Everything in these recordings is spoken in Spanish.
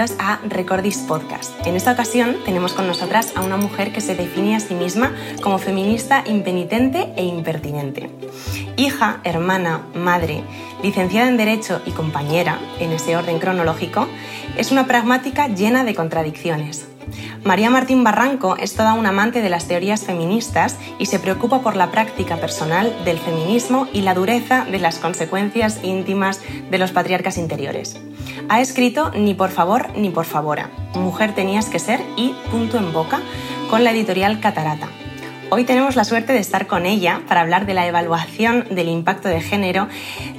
a Recordis Podcast. En esta ocasión tenemos con nosotras a una mujer que se define a sí misma como feminista impenitente e impertinente. Hija, hermana, madre, licenciada en Derecho y compañera, en ese orden cronológico, es una pragmática llena de contradicciones. María Martín Barranco es toda una amante de las teorías feministas y se preocupa por la práctica personal del feminismo y la dureza de las consecuencias íntimas de los patriarcas interiores. Ha escrito Ni por favor ni por favora, Mujer tenías que ser y Punto en boca con la editorial Catarata. Hoy tenemos la suerte de estar con ella para hablar de la evaluación del impacto de género,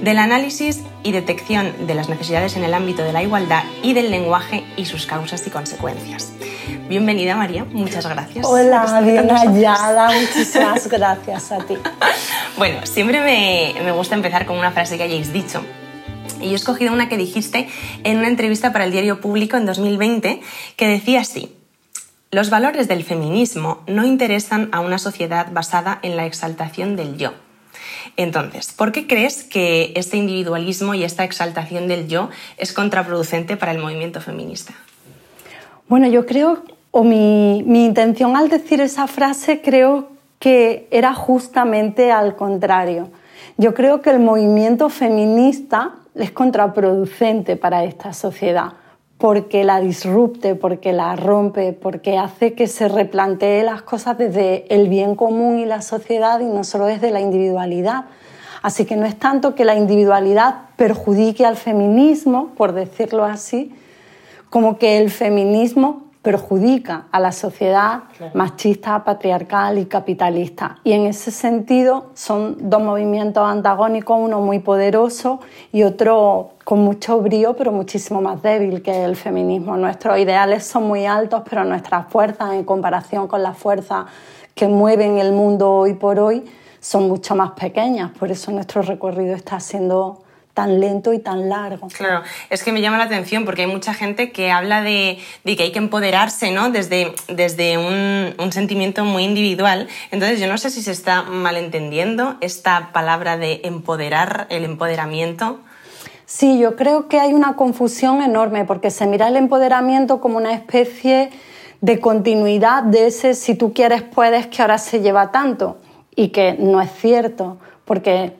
del análisis y detección de las necesidades en el ámbito de la igualdad y del lenguaje y sus causas y consecuencias. Bienvenida María, muchas gracias. Hola, bien hallada, muchísimas gracias a ti. bueno, siempre me, me gusta empezar con una frase que hayáis dicho y yo he escogido una que dijiste en una entrevista para el Diario Público en 2020 que decía así. Los valores del feminismo no interesan a una sociedad basada en la exaltación del yo. Entonces, ¿por qué crees que este individualismo y esta exaltación del yo es contraproducente para el movimiento feminista? Bueno, yo creo, o mi, intención al decir esa frase creo que era justamente al contrario. Yo creo que el movimiento feminista es contraproducente para esta sociedad porque la disrupte, porque la rompe, porque hace que se replantee las cosas desde el bien común y la sociedad y no solo desde la individualidad. Así que no es tanto que la individualidad perjudique al feminismo, por decirlo así, como que el feminismo perjudica a la sociedad machista, patriarcal y capitalista. Y en ese sentido son dos movimientos antagónicos, uno muy poderoso y otro con mucho brío, pero muchísimo más débil que el feminismo. Nuestros ideales son muy altos, pero nuestras fuerzas en comparación con las fuerzas que mueven el mundo hoy por hoy son mucho más pequeñas. Por eso nuestro recorrido está siendo tan lento y tan largo. Claro, es que me llama la atención porque hay mucha gente que habla de, que hay que empoderarse ¿no? desde, desde un, un, sentimiento muy individual. Entonces yo no sé si se está malentendiendo esta palabra de empoderar, el empoderamiento. Sí, yo creo que hay una confusión enorme porque se mira el empoderamiento como una especie de continuidad de ese si tú quieres puedes que ahora se lleva tanto y que no es cierto porque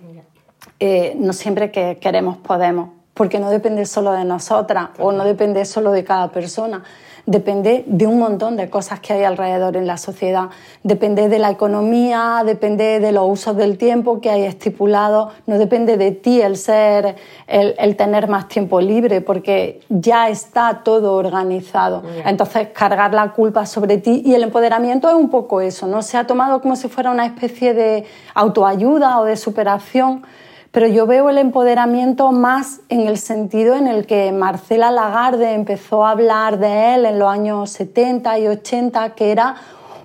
eh, no siempre que queremos podemos, porque no depende solo de nosotras o no depende solo de cada persona, depende de un montón de cosas que hay alrededor en la sociedad, depende de la economía, depende de los usos del tiempo que hay estipulado, no depende de ti el ser, el, tener más tiempo libre, porque ya está todo organizado. Entonces, cargar la culpa sobre ti y el empoderamiento es un poco eso, ¿no? Se ha tomado como si fuera una especie de autoayuda o de superación pero yo veo el empoderamiento más en el sentido en el que Marcela Lagarde empezó a hablar de él en los años 70 y 80, que era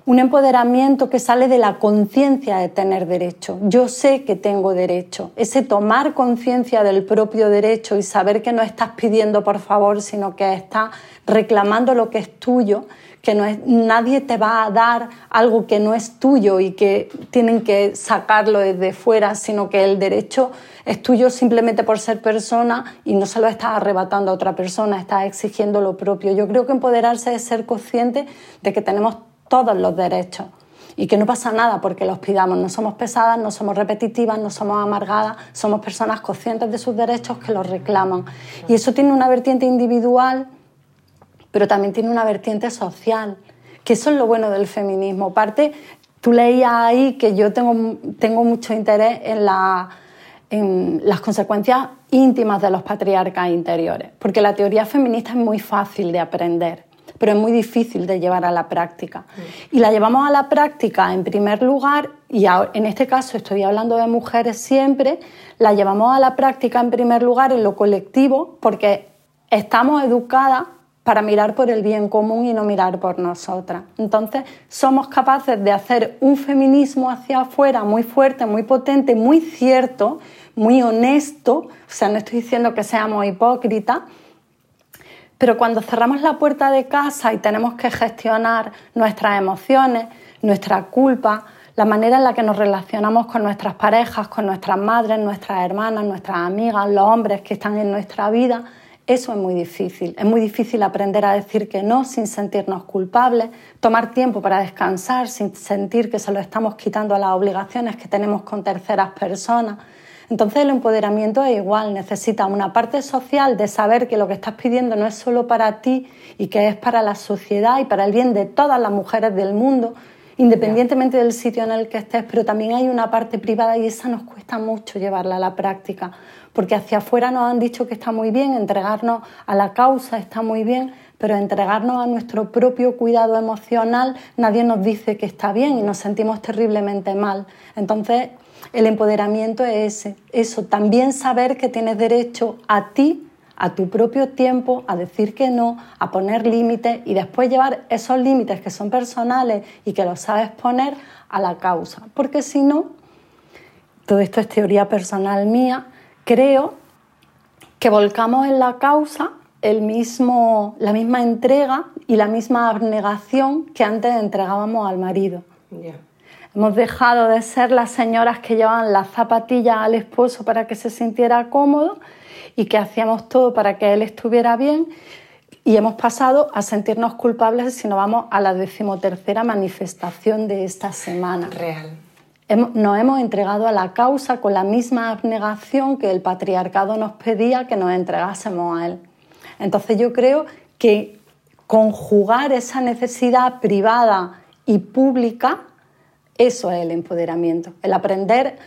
un empoderamiento que sale de la conciencia de tener derecho. Yo sé que tengo derecho. Ese tomar conciencia del propio derecho y saber que no estás pidiendo por favor, sino que estás reclamando lo que es tuyo, que no es, nadie te va a dar algo que no es tuyo y que tienen que sacarlo desde fuera, sino que el derecho es tuyo simplemente por ser persona y no se lo estás arrebatando a otra persona, estás exigiendo lo propio. Yo creo que empoderarse es ser consciente de que tenemos todos los derechos y que no pasa nada porque los pidamos. No somos pesadas, no somos repetitivas, no somos amargadas, somos personas conscientes de sus derechos que los reclaman. Y eso tiene una vertiente individual pero también tiene una vertiente social, que eso es lo bueno del feminismo. Parte, tú leías ahí que yo tengo, tengo mucho interés en, la, en las consecuencias íntimas de los patriarcas interiores, porque la teoría feminista es muy fácil de aprender, pero es muy difícil de llevar a la práctica. Mm. Y la llevamos a la práctica en primer lugar, y en este caso estoy hablando de mujeres siempre, la llevamos a la práctica en primer lugar en lo colectivo, porque estamos educadas para mirar por el bien común y no mirar por nosotras. Entonces, somos capaces de hacer un feminismo hacia afuera muy fuerte, muy potente, muy cierto, muy honesto, o sea, no estoy diciendo que seamos hipócritas, pero cuando cerramos la puerta de casa y tenemos que gestionar nuestras emociones, nuestra culpa, la manera en la que nos relacionamos con nuestras parejas, con nuestras madres, nuestras hermanas, nuestras amigas, los hombres que están en nuestra vida, Eso es muy difícil. Es muy difícil aprender a decir que no sin sentirnos culpables, tomar tiempo para descansar sin sentir que se lo estamos quitando a las obligaciones que tenemos con terceras personas. Entonces el empoderamiento es igual, necesita una parte social de saber que lo que estás pidiendo no es solo para ti y que es para la sociedad y para el bien de todas las mujeres del mundo, independientemente del sitio en el que estés, pero también hay una parte privada y esa nos cuesta mucho llevarla a la práctica, porque hacia afuera nos han dicho que está muy bien, entregarnos a la causa está muy bien, pero entregarnos a nuestro propio cuidado emocional nadie nos dice que está bien y nos sentimos terriblemente mal. Entonces, el empoderamiento es ese, eso, también saber que tienes derecho a ti, a tu propio tiempo, a decir que no, a poner límites y después llevar esos límites que son personales y que los sabes poner a la causa. Porque si no, todo esto es teoría personal mía, creo que volcamos en la causa el mismo, la misma entrega y la misma abnegación que antes entregábamos al marido. Hemos dejado de ser las señoras que llevaban las zapatillas al esposo para que se sintiera cómodo y que hacíamos todo para que él estuviera bien y hemos pasado a sentirnos culpables si no vamos a la decimotercera manifestación de esta semana. Real. Nos hemos entregado a la causa con la misma abnegación que el patriarcado nos pedía que nos entregásemos a él. Entonces yo creo que conjugar esa necesidad privada y pública eso es el empoderamiento, el aprender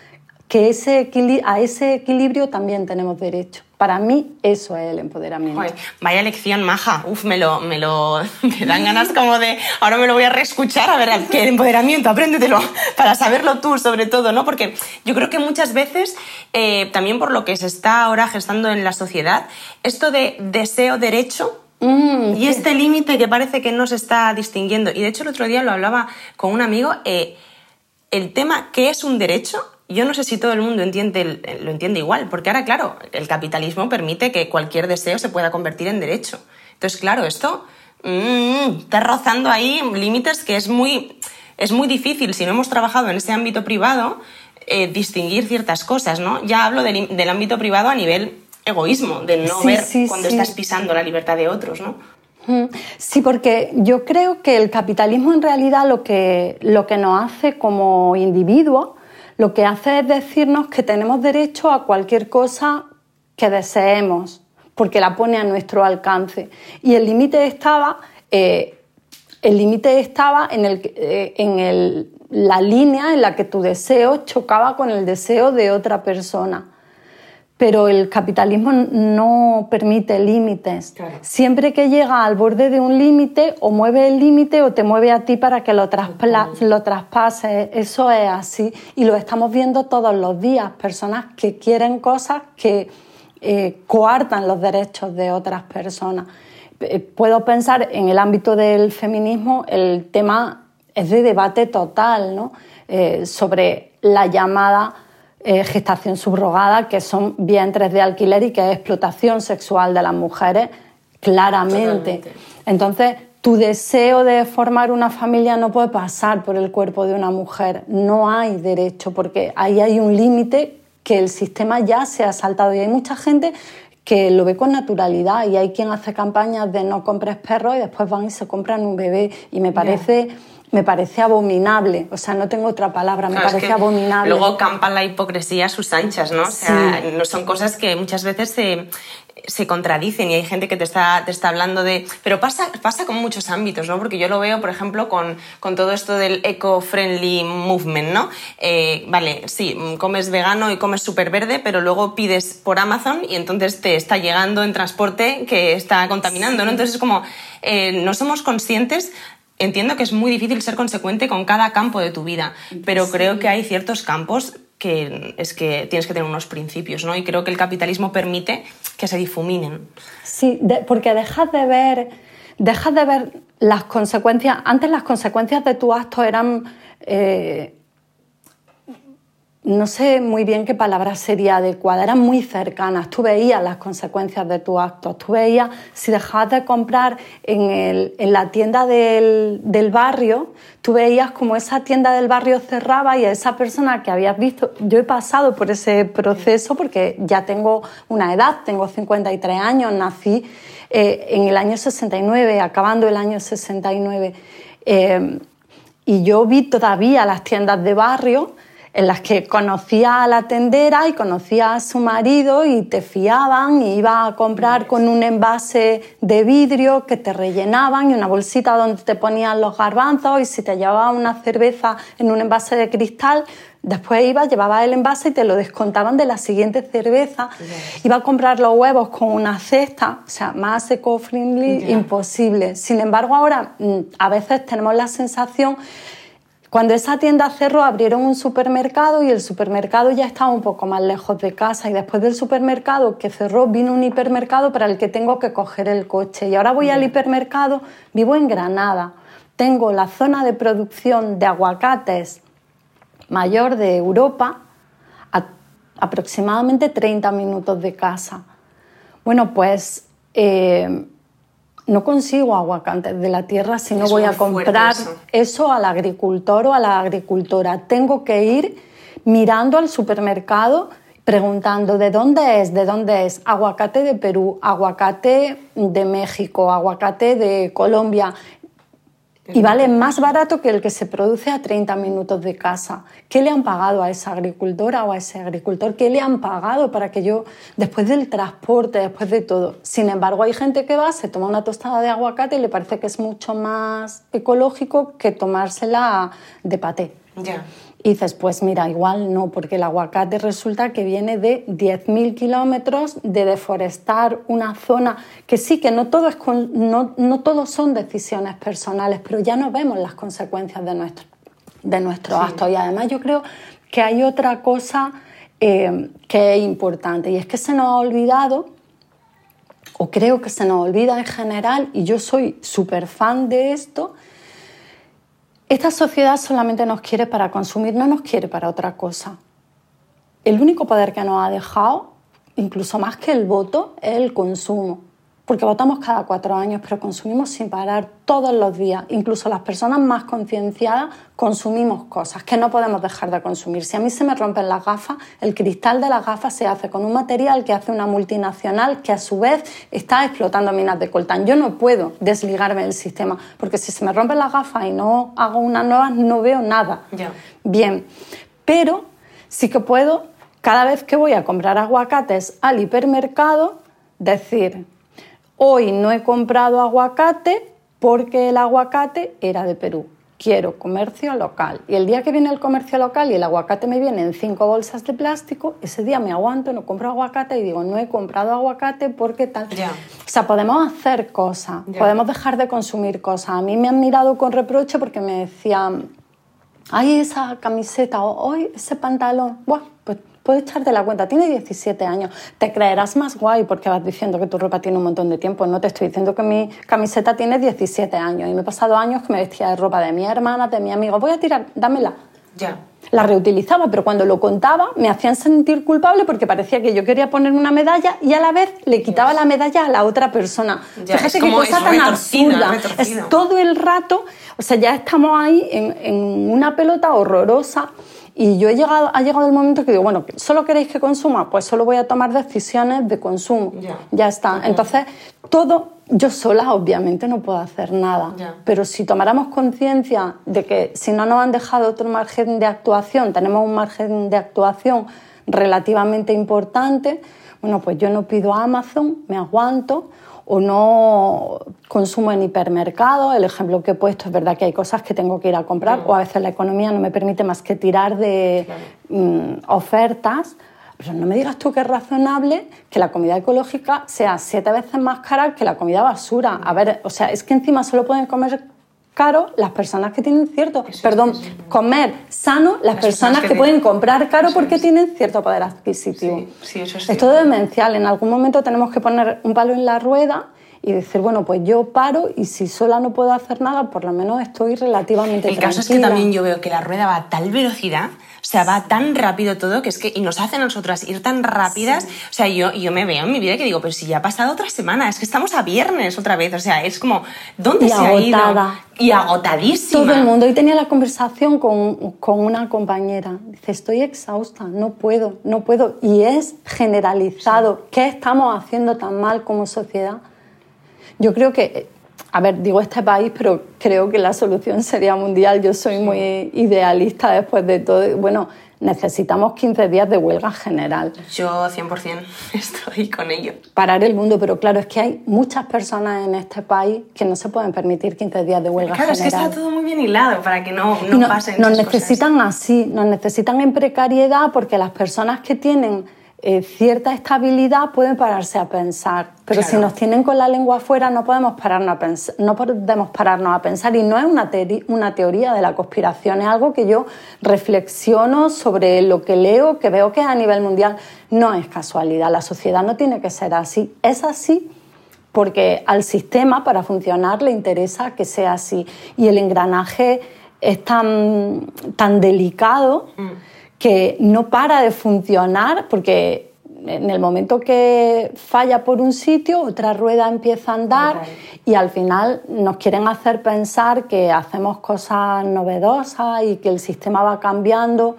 que ese a ese equilibrio también tenemos derecho. Para mí eso es el empoderamiento. vaya lección maja. Uf, me lo, me lo me dan ganas como de ahora me lo voy a reescuchar a ver qué empoderamiento, apréndetelo para saberlo tú sobre todo, ¿no? Porque yo creo que muchas veces eh, también por lo que se está ahora gestando en la sociedad, esto de deseo derecho mm, y este límite que parece que no se está distinguiendo. Y de hecho el otro día lo hablaba con un amigo. Eh, el tema ¿qué es un derecho? Yo no sé si todo el mundo entiende, lo entiende igual, porque ahora, claro, el capitalismo permite que cualquier deseo se pueda convertir en derecho. Entonces, claro, esto mm, está rozando ahí límites que es muy, es muy difícil, si no hemos trabajado en ese ámbito privado, eh, distinguir ciertas cosas, ¿no? Ya hablo del, ámbito privado a nivel egoísmo, de no ver cuando estás pisando la libertad de otros, ¿no? Sí, porque yo creo que el capitalismo en realidad lo que, lo que nos hace como individuos, lo que hace es decirnos que tenemos derecho a cualquier cosa que deseemos, porque la pone a nuestro alcance. Y el límite estaba, eh, el límite estaba en, el, eh, en el, la línea en la que tu deseo chocaba con el deseo de otra persona pero el capitalismo no permite límites. Siempre que llega al borde de un límite, o mueve el límite o te mueve a ti para que lo, lo traspases. Eso es así. Y lo estamos viendo todos los días. Personas que quieren cosas que eh, coartan los derechos de otras personas. Eh, puedo pensar en el ámbito del feminismo, el tema es de debate total, ¿no? Eh, sobre la llamada eh, gestación subrogada, que son vientres de alquiler y que es explotación sexual de las mujeres, claramente. Entonces, tu deseo de formar una familia no puede pasar por el cuerpo de una mujer. No hay derecho, porque ahí hay un límite que el sistema ya se ha saltado. Y hay mucha gente que lo ve con naturalidad y hay quien hace campañas de no compres perros y después van y se compran un bebé. Y me parece me parece abominable, o sea, no tengo otra palabra, me parece abominable. Luego campan la hipocresía a sus anchas, ¿no? O sea, no son cosas que muchas veces se, se, contradicen y hay gente que te está, te está hablando de... Pero pasa, pasa con muchos ámbitos, ¿no? Porque yo lo veo, por ejemplo, con, con todo esto del eco-friendly movement, ¿no? Eh, vale, sí, comes vegano y comes súper verde, pero luego pides por Amazon y entonces te está llegando en transporte que está contaminando, ¿no? Entonces es como, eh, no somos conscientes entiendo que es muy difícil ser consecuente con cada campo de tu vida, pero creo que hay ciertos campos que es que tienes que tener unos principios, ¿no? Y creo que el capitalismo permite que se difuminen. Sí, porque dejas de ver, dejas de ver las consecuencias. Antes las consecuencias de tu acto eran eh, no sé muy bien qué palabra sería adecuada, eran muy cercanas. Tú veías las consecuencias de tus actos, tú veías si dejabas de comprar en, la tienda del, barrio, tú veías como esa tienda del barrio cerraba y a esa persona que habías visto, yo he pasado por ese proceso porque ya tengo una edad, tengo 53 años, nací eh, en el año 69, acabando el año 69. Eh, y yo vi todavía las tiendas de barrio en las que conocía a la tendera y conocía a su marido y te fiaban y iba a comprar con un envase de vidrio que te rellenaban y una bolsita donde te ponían los garbanzos y si te llevaba una cerveza en un envase de cristal, después iba, llevaba el envase y te lo descontaban de la siguiente cerveza. Iba a comprar los huevos con una cesta, o sea, más eco-friendly imposible. Sin embargo, ahora mm, a veces tenemos la sensación cuando esa tienda cerró, abrieron un supermercado y el supermercado ya estaba un poco más lejos de casa. Y después del supermercado que cerró, vino un hipermercado para el que tengo que coger el coche. Y ahora voy al hipermercado, vivo en Granada. Tengo la zona de producción de aguacates mayor de Europa a aproximadamente 30 minutos de casa. Bueno, pues eh, no consigo aguacates de la tierra si no voy a comprar eso. al agricultor o a la agricultora. Tengo que ir mirando al supermercado preguntando de dónde es, de dónde es, aguacate de Perú, aguacate de México, aguacate de Colombia y vale más barato que el que se produce a 30 minutos de casa. ¿Qué le han pagado a esa agricultora o a ese agricultor? ¿Qué le han pagado para que yo, después del transporte, después de todo? Sin embargo, hay gente que va, se toma una tostada de aguacate y le parece que es mucho más ecológico que tomársela de paté. Ya. Y dices, pues mira, igual no, porque el aguacate resulta que viene de 10.000 kilómetros de deforestar una zona que sí, que no todo, es no, no son decisiones personales, pero ya no vemos las consecuencias de nuestro, de nuestro acto. Y además yo creo que hay otra cosa eh, que es importante y es que se nos ha olvidado, o creo que se nos olvida en general, y yo soy súper fan de esto, esta sociedad solamente nos quiere para consumir, no nos quiere para otra cosa. El único poder que nos ha dejado, incluso más que el voto, es el consumo porque votamos cada cuatro años, pero consumimos sin parar todos los días. Incluso las personas más concienciadas consumimos cosas que no podemos dejar de consumir. Si a mí se me rompen las gafas, el cristal de las gafas se hace con un material que hace una multinacional que a su vez está explotando minas de coltán. Yo no puedo desligarme del sistema, porque si se me rompen las gafas y no hago unas nuevas, no veo nada. Bien, pero sí que puedo, cada vez que voy a comprar aguacates al hipermercado, decir, Hoy no he comprado aguacate porque el aguacate era de Perú. Quiero comercio local. Y el día que viene el comercio local y el aguacate me viene en cinco bolsas de plástico, ese día me aguanto, no compro aguacate y digo, no he comprado aguacate porque tal. O sea, podemos hacer cosas, podemos dejar de consumir cosas. A mí me han mirado con reproche porque me decían, ay, esa camiseta o hoy ese pantalón. Buah, puedes echarte la cuenta, tiene 17 años, te creerás más guay porque vas diciendo que tu ropa tiene un montón de tiempo, no te estoy diciendo que mi camiseta tiene 17 años y me he pasado años que me vestía de ropa de mi hermana, de mi amigo, voy a tirar, dámela. Ya. La reutilizaba, pero cuando lo contaba me hacían sentir culpable porque parecía que yo quería poner una medalla y a la vez le quitaba la medalla a la otra persona. Fíjate qué cosa tan absurda. Es todo el rato, o sea, ya estamos ahí en, en una pelota horrorosa y yo he llegado, ha llegado el momento que digo, bueno, ¿solo queréis que consuma? Pues solo voy a tomar decisiones de consumo. Ya está. Entonces, todo, yo sola obviamente no puedo hacer nada. Pero si tomáramos conciencia de que si no nos han dejado otro margen de actuación, tenemos un margen de actuación relativamente importante, bueno, pues yo no pido a Amazon, me aguanto o no consumo en hipermercado. El ejemplo que he puesto es verdad que hay cosas que tengo que ir a comprar o a veces la economía no me permite más que tirar de mm, ofertas. Pero no me digas tú que es razonable que la comida ecológica sea siete veces más cara que la comida basura. A ver, o sea, es que encima solo pueden comer caro las personas que tienen cierto, perdón, comer sano las, personas, que, pueden comprar caro porque tienen cierto poder adquisitivo. Sí, eso es es demencial. En algún momento tenemos que poner un palo en la rueda y decir, bueno, pues yo paro y si sola no puedo hacer nada, por lo menos estoy relativamente El caso es que también yo veo que la rueda va a tal velocidad o sea, va tan rápido todo que es que y nos hace a nosotras ir tan rápidas. O sea, yo, yo me veo en mi vida que digo, pero si ya ha pasado otra semana, es que estamos a viernes otra vez. O sea, es como, ¿dónde se ha ido? Y agotadísima. Todo el mundo. Hoy tenía la conversación con, con una compañera. Dice, estoy exhausta, no puedo, no puedo. Y es generalizado. ¿Qué estamos haciendo tan mal como sociedad? Yo creo que a ver, digo este país, pero creo que la solución sería mundial. Yo soy muy idealista después de todo. Bueno, necesitamos 15 días de huelga general. Yo 100% estoy con ello. Parar el mundo, pero claro, es que hay muchas personas en este país que no se pueden permitir 15 días de huelga general. Claro, es que está todo muy bien hilado para que no, no, pasen Nos necesitan así, nos necesitan en precariedad porque las personas que tienen eh, cierta estabilidad pueden pararse a pensar, pero si nos tienen con la lengua afuera no podemos pararnos a pensar, no podemos pararnos a pensar. Y no es una, una teoría de la conspiración, es algo que yo reflexiono sobre lo que leo, que veo que a nivel mundial no es casualidad, la sociedad no tiene que ser así, es así porque al sistema para funcionar le interesa que sea así. Y el engranaje es tan, tan delicado. Mm que no para de funcionar porque en el momento que falla por un sitio, otra rueda empieza a andar y al final nos quieren hacer pensar que hacemos cosas novedosas y que el sistema va cambiando.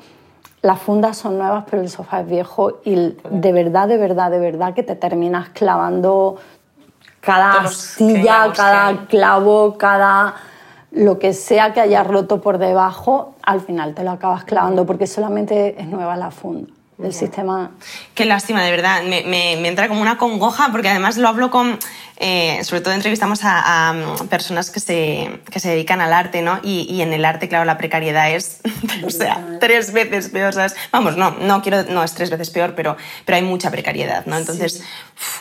Las fundas son nuevas, pero el sofá es viejo y de verdad, de verdad, de verdad que te terminas clavando cada silla, cada clavo, cada lo que sea que hayas roto por debajo, al final te lo acabas clavando porque solamente es nueva la funda. El sistema. Qué lástima, de verdad. Me, me, entra como una congoja porque además lo hablo con. Eh, sobre todo entrevistamos a, mm, personas que se, que se, dedican al arte, ¿no? Y, y, en el arte, claro, la precariedad es, o sea, tres veces peor, ¿sabes? Vamos, no, no quiero, no es tres veces peor, pero, pero hay mucha precariedad, ¿no? Entonces,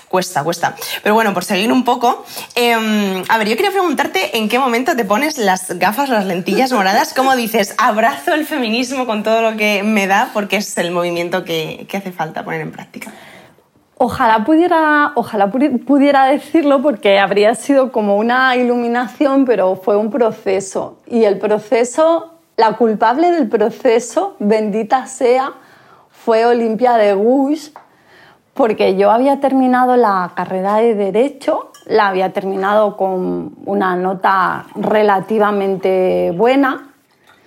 cuesta, cuesta. Pero bueno, por seguir un poco, em, a ver, yo quería preguntarte en qué momento te pones las gafas o las lentillas moradas, cómo dices, abrazo el feminismo con todo lo que me da, porque es el movimiento que, que hace falta poner en práctica. Ojalá pudiera, ojalá pudiera decirlo porque habría sido como una iluminación, pero fue un proceso. Y el proceso, la culpable del proceso, bendita sea, fue Olimpia de Gush, porque yo había terminado la carrera de Derecho, la había terminado con una nota relativamente buena,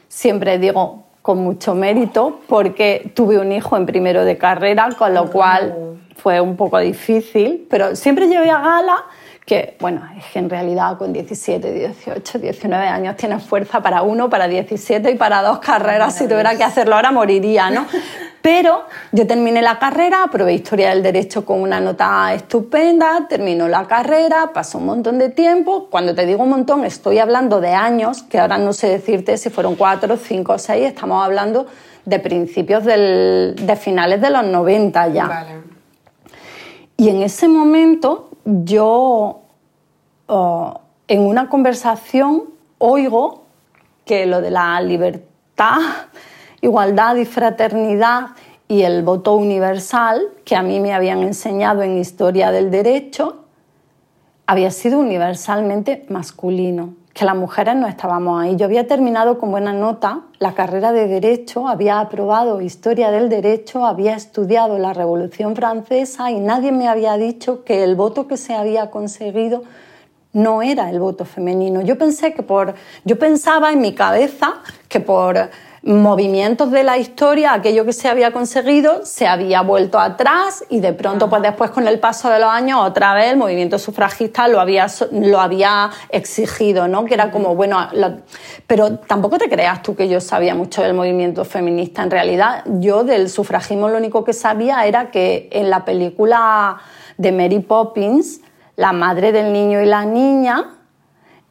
siempre digo con mucho mérito, porque tuve un hijo en primero de carrera, con lo cual fue un poco difícil, pero siempre llevé a gala que, bueno, es que en realidad con 17, 18, 19 años tienes fuerza para uno, para 17 y para dos carreras. Si tuviera que hacerlo ahora moriría, ¿no? Pero yo terminé la carrera, probé Historia del Derecho con una nota estupenda, terminó la carrera, pasó un montón de tiempo. Cuando te digo un montón, estoy hablando de años, que ahora no sé decirte si fueron cuatro, cinco o seis, estamos hablando de principios del, de finales de los 90 ya. Vale. Y en ese momento yo oh, en una conversación oigo que lo de la libertad, igualdad y fraternidad y el voto universal que a mí me habían enseñado en historia del derecho había sido universalmente masculino que las mujeres no estábamos ahí. Yo había terminado con buena nota la carrera de Derecho, había aprobado Historia del Derecho, había estudiado la Revolución Francesa y nadie me había dicho que el voto que se había conseguido no era el voto femenino. Yo pensé que por yo pensaba en mi cabeza que por movimientos de la historia, aquello que se había conseguido se había vuelto atrás y de pronto, pues después con el paso de los años, otra vez el movimiento sufragista lo había, lo había exigido, ¿no? Que era como, bueno, pero tampoco te creas tú que yo sabía mucho del movimiento feminista. En realidad, yo del sufragismo lo único que sabía era que en la película de Mary Poppins, la madre del niño y la niña,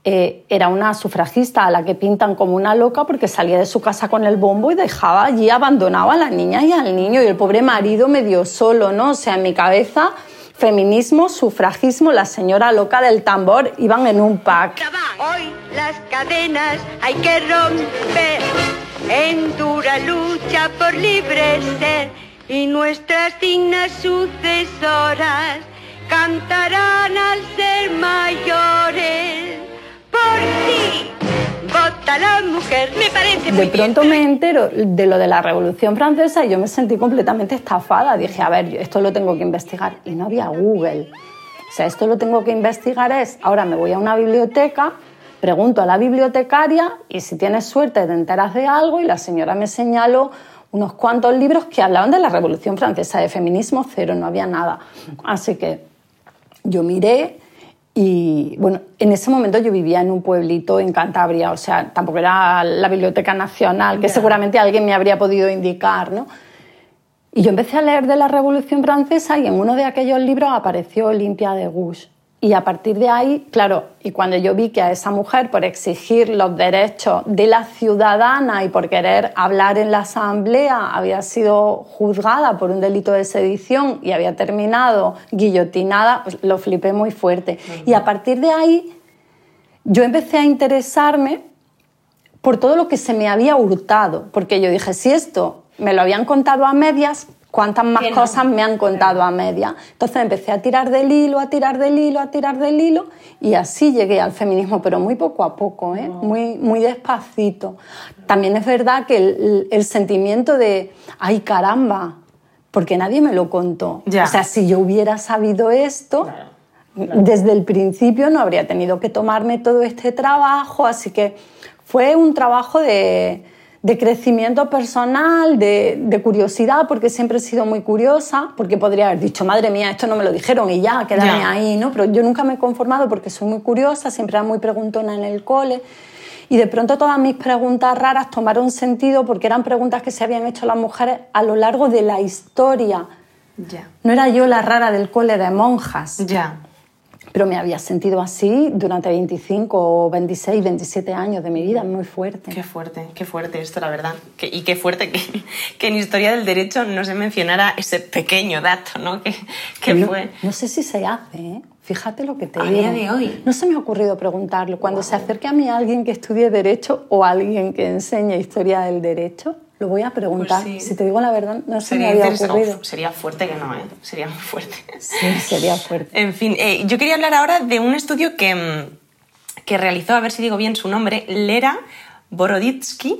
eh, era una sufragista a la que pintan como una loca porque salía de su casa con el bombo y dejaba allí abandonado a la niña y al niño y el pobre marido medio solo, ¿no? O sea, en mi cabeza feminismo, sufragismo, la señora loca del tambor iban en un pack. Hoy las cadenas hay que romper en dura lucha por libre ser y nuestras dignas sucesoras cantarán al ser mujer, me parece muy De pronto bien. me entero de lo de la Revolución Francesa y yo me sentí completamente estafada. Dije, a ver, esto lo tengo que investigar. Y no había Google. O sea, esto lo tengo que investigar es, ahora me voy a una biblioteca, pregunto a la bibliotecaria y si tienes suerte te enteras de algo y la señora me señaló unos cuantos libros que hablaban de la Revolución Francesa, de feminismo cero, no había nada. Así que yo miré y, bueno, en ese momento yo vivía en un pueblito en Cantabria, o sea, tampoco era la Biblioteca Nacional, que seguramente alguien me habría podido indicar, ¿no? Y yo empecé a leer de la Revolución Francesa y en uno de aquellos libros apareció Olimpia de Gouges. Y a partir de ahí, claro, y cuando yo vi que a esa mujer, por exigir los derechos de la ciudadana y por querer hablar en la asamblea, había sido juzgada por un delito de sedición y había terminado guillotinada, pues lo flipé muy fuerte. Y a partir de ahí, yo empecé a interesarme por todo lo que se me había hurtado, porque yo dije, si esto me lo habían contado a medias, ¿cuántas más cosas me han contado a medias? Entonces empecé a tirar del hilo, a tirar del hilo, a tirar del hilo, y así llegué al feminismo, pero muy poco a poco, ¿eh? muy, muy despacito. También es verdad que el, el sentimiento de, ay caramba, porque nadie me lo contó. Ya. O sea, si yo hubiera sabido esto, desde el principio no habría tenido que tomarme todo este trabajo, así que fue un trabajo de, de crecimiento personal, de, de curiosidad, porque siempre he sido muy curiosa, porque podría haber dicho, madre mía, esto no me lo dijeron y ya, quedarme ahí, ¿no? Pero yo nunca me he conformado porque soy muy curiosa, siempre era muy preguntona en el cole. Y de pronto todas mis preguntas raras tomaron sentido porque eran preguntas que se habían hecho las mujeres a lo largo de la historia. Ya. No era yo la rara del cole de monjas, Ya. Pero me había sentido así durante 25, 26, 27 años de mi vida, muy fuerte. Qué fuerte, qué fuerte esto, la verdad. Que- y qué fuerte que, que en Historia del Derecho no se mencionara ese pequeño dato, ¿no? Que, que no, fue... no sé si se hace, ¿eh? Fíjate lo que te A digo. día de hoy. No se me ha ocurrido preguntarlo. Cuando se acerque a mí alguien que estudie Derecho o alguien que enseñe Historia del Derecho, lo voy a preguntar. Pues sí. Si te digo la verdad, no se me Sería, había interesante. ocurrido. Uf, sería fuerte que no, ¿eh? Sería muy fuerte. Sí, sería fuerte. En fin, eh, yo quería hablar ahora de un estudio que, mm, que realizó, a ver si digo bien su nombre, Lera Boroditsky,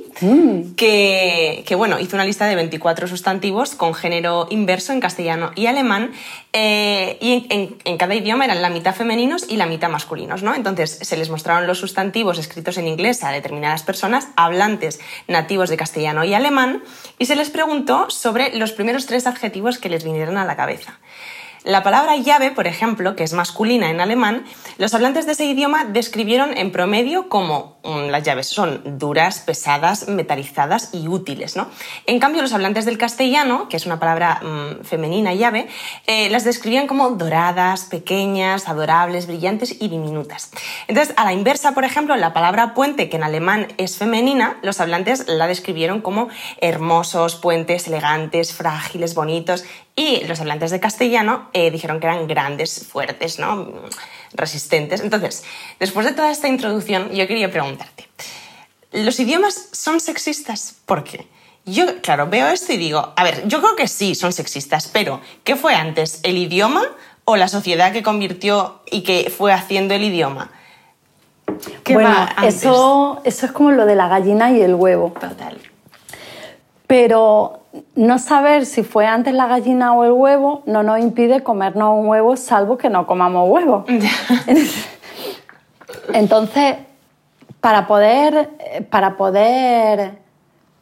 que, que, bueno, hizo una lista de 24 sustantivos con género inverso en castellano y alemán, eh, y en, en- en cada idioma eran la mitad femeninos y la mitad masculinos, ¿no? Entonces se les mostraron los sustantivos escritos en inglés a determinadas personas, hablantes nativos de castellano y alemán, y se les preguntó sobre los primeros tres adjetivos que les vinieron a la cabeza. La palabra llave, por ejemplo, que es masculina en alemán, los hablantes de ese idioma describieron en promedio como mm, las llaves son duras, pesadas, metalizadas y útiles. ¿no? En cambio, los hablantes del castellano, que es una palabra mm, femenina llave, eh, las describían como doradas, pequeñas, adorables, brillantes y diminutas. Entonces, a la inversa, por ejemplo, la palabra puente, que en alemán es femenina, los hablantes la describieron como hermosos, puentes, elegantes, frágiles, bonitos, y los hablantes de castellano eh, dijeron que eran grandes, fuertes, ¿no? resistentes. Entonces, después de toda esta introducción, yo quería preguntarte, ¿los idiomas son sexistas? ¿Por qué? Yo, claro, veo esto y digo, a ver, yo creo que sí son sexistas, pero ¿qué fue antes, el idioma o la sociedad que convirtió y que fue haciendo el idioma? ¿Qué bueno, va antes? eso, eso es como lo de la gallina y el huevo. Total. Pero no saber si fue antes la gallina o el huevo no nos impide comernos un huevo, salvo que no comamos huevo. Entonces, para poder, para poder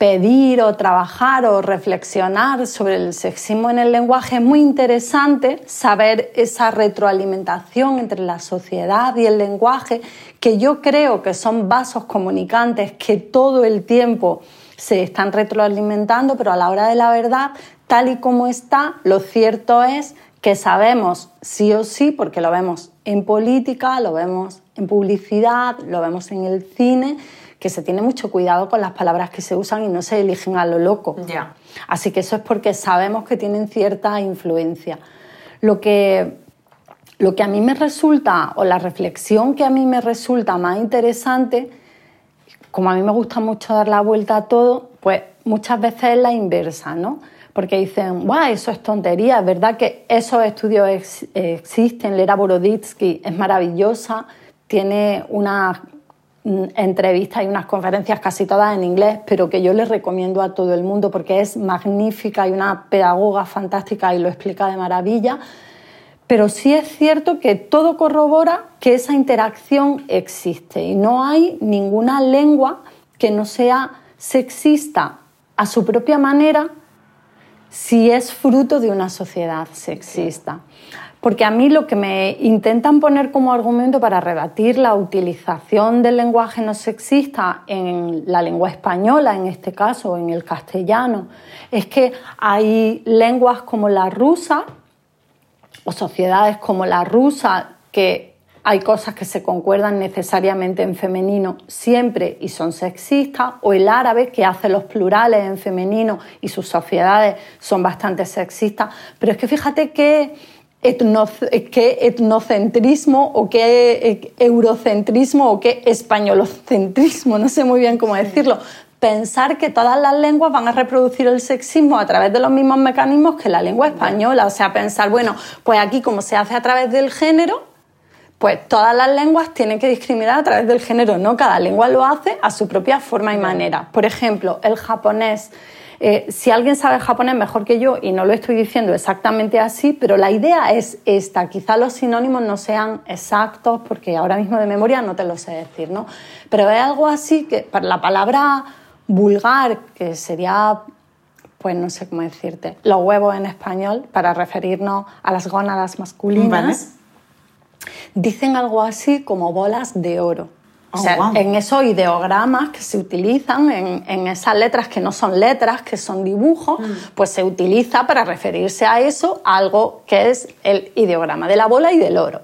pedir o trabajar o reflexionar sobre el sexismo en el lenguaje es muy interesante saber esa retroalimentación entre la sociedad y el lenguaje, que yo creo que son vasos comunicantes que todo el tiempo se están retroalimentando, pero a la hora de la verdad, tal y como está, lo cierto es que sabemos sí o sí, porque lo vemos en política, lo vemos en publicidad, lo vemos en el cine, que se tiene mucho cuidado con las palabras que se usan y no se eligen a lo loco. Así que eso es porque sabemos que tienen cierta influencia. Lo que, lo que a mí me resulta, o la reflexión que a mí me resulta más interesante, como a mí me gusta mucho dar la vuelta a todo, pues muchas veces es la inversa, ¿no? porque dicen, guau, eso es tontería, es verdad que esos estudios existen, Lera Boroditsky es maravillosa, tiene unas mm, entrevistas y unas conferencias casi todas en inglés, pero que yo les recomiendo a todo el mundo porque es magnífica y una pedagoga fantástica y lo explica de maravilla. Pero sí es cierto que todo corrobora que esa interacción existe y no hay ninguna lengua que no sea sexista a su propia manera si es fruto de una sociedad sexista. Porque a mí lo que me intentan poner como argumento para rebatir la utilización del lenguaje no sexista en la lengua española, en este caso, en el castellano, es que hay lenguas como la rusa o sociedades como la rusa que hay cosas que se concuerdan necesariamente en femenino siempre y son sexistas, o el árabe que hace los plurales en femenino y sus sociedades son bastante sexistas. Pero es que fíjate qué etnocentrismo o qué eurocentrismo o qué españolocentrismo, no sé muy bien cómo decirlo, pensar que todas las lenguas van a reproducir el sexismo a través de los mismos mecanismos que la lengua española. O sea, pensar, bueno, pues aquí como se hace a través del género, pues todas las lenguas tienen que discriminar a través del género, no cada lengua lo hace a su propia forma y manera. Por ejemplo, el japonés. Eh, si alguien sabe japonés mejor que yo, y no lo estoy diciendo exactamente así, pero la idea es esta. Quizá los sinónimos no sean exactos, porque ahora mismo de memoria no te lo sé decir, ¿no? Pero es algo así que para la palabra vulgar, que sería, pues no sé cómo decirte, los huevos en español, para referirnos a las gónadas masculinas dicen algo así como bolas de oro. o sea, oh, en esos ideogramas que se utilizan, en, esas letras que no son letras, que son dibujos, mm. pues se utiliza para referirse a eso algo que es el ideograma de la bola y del oro.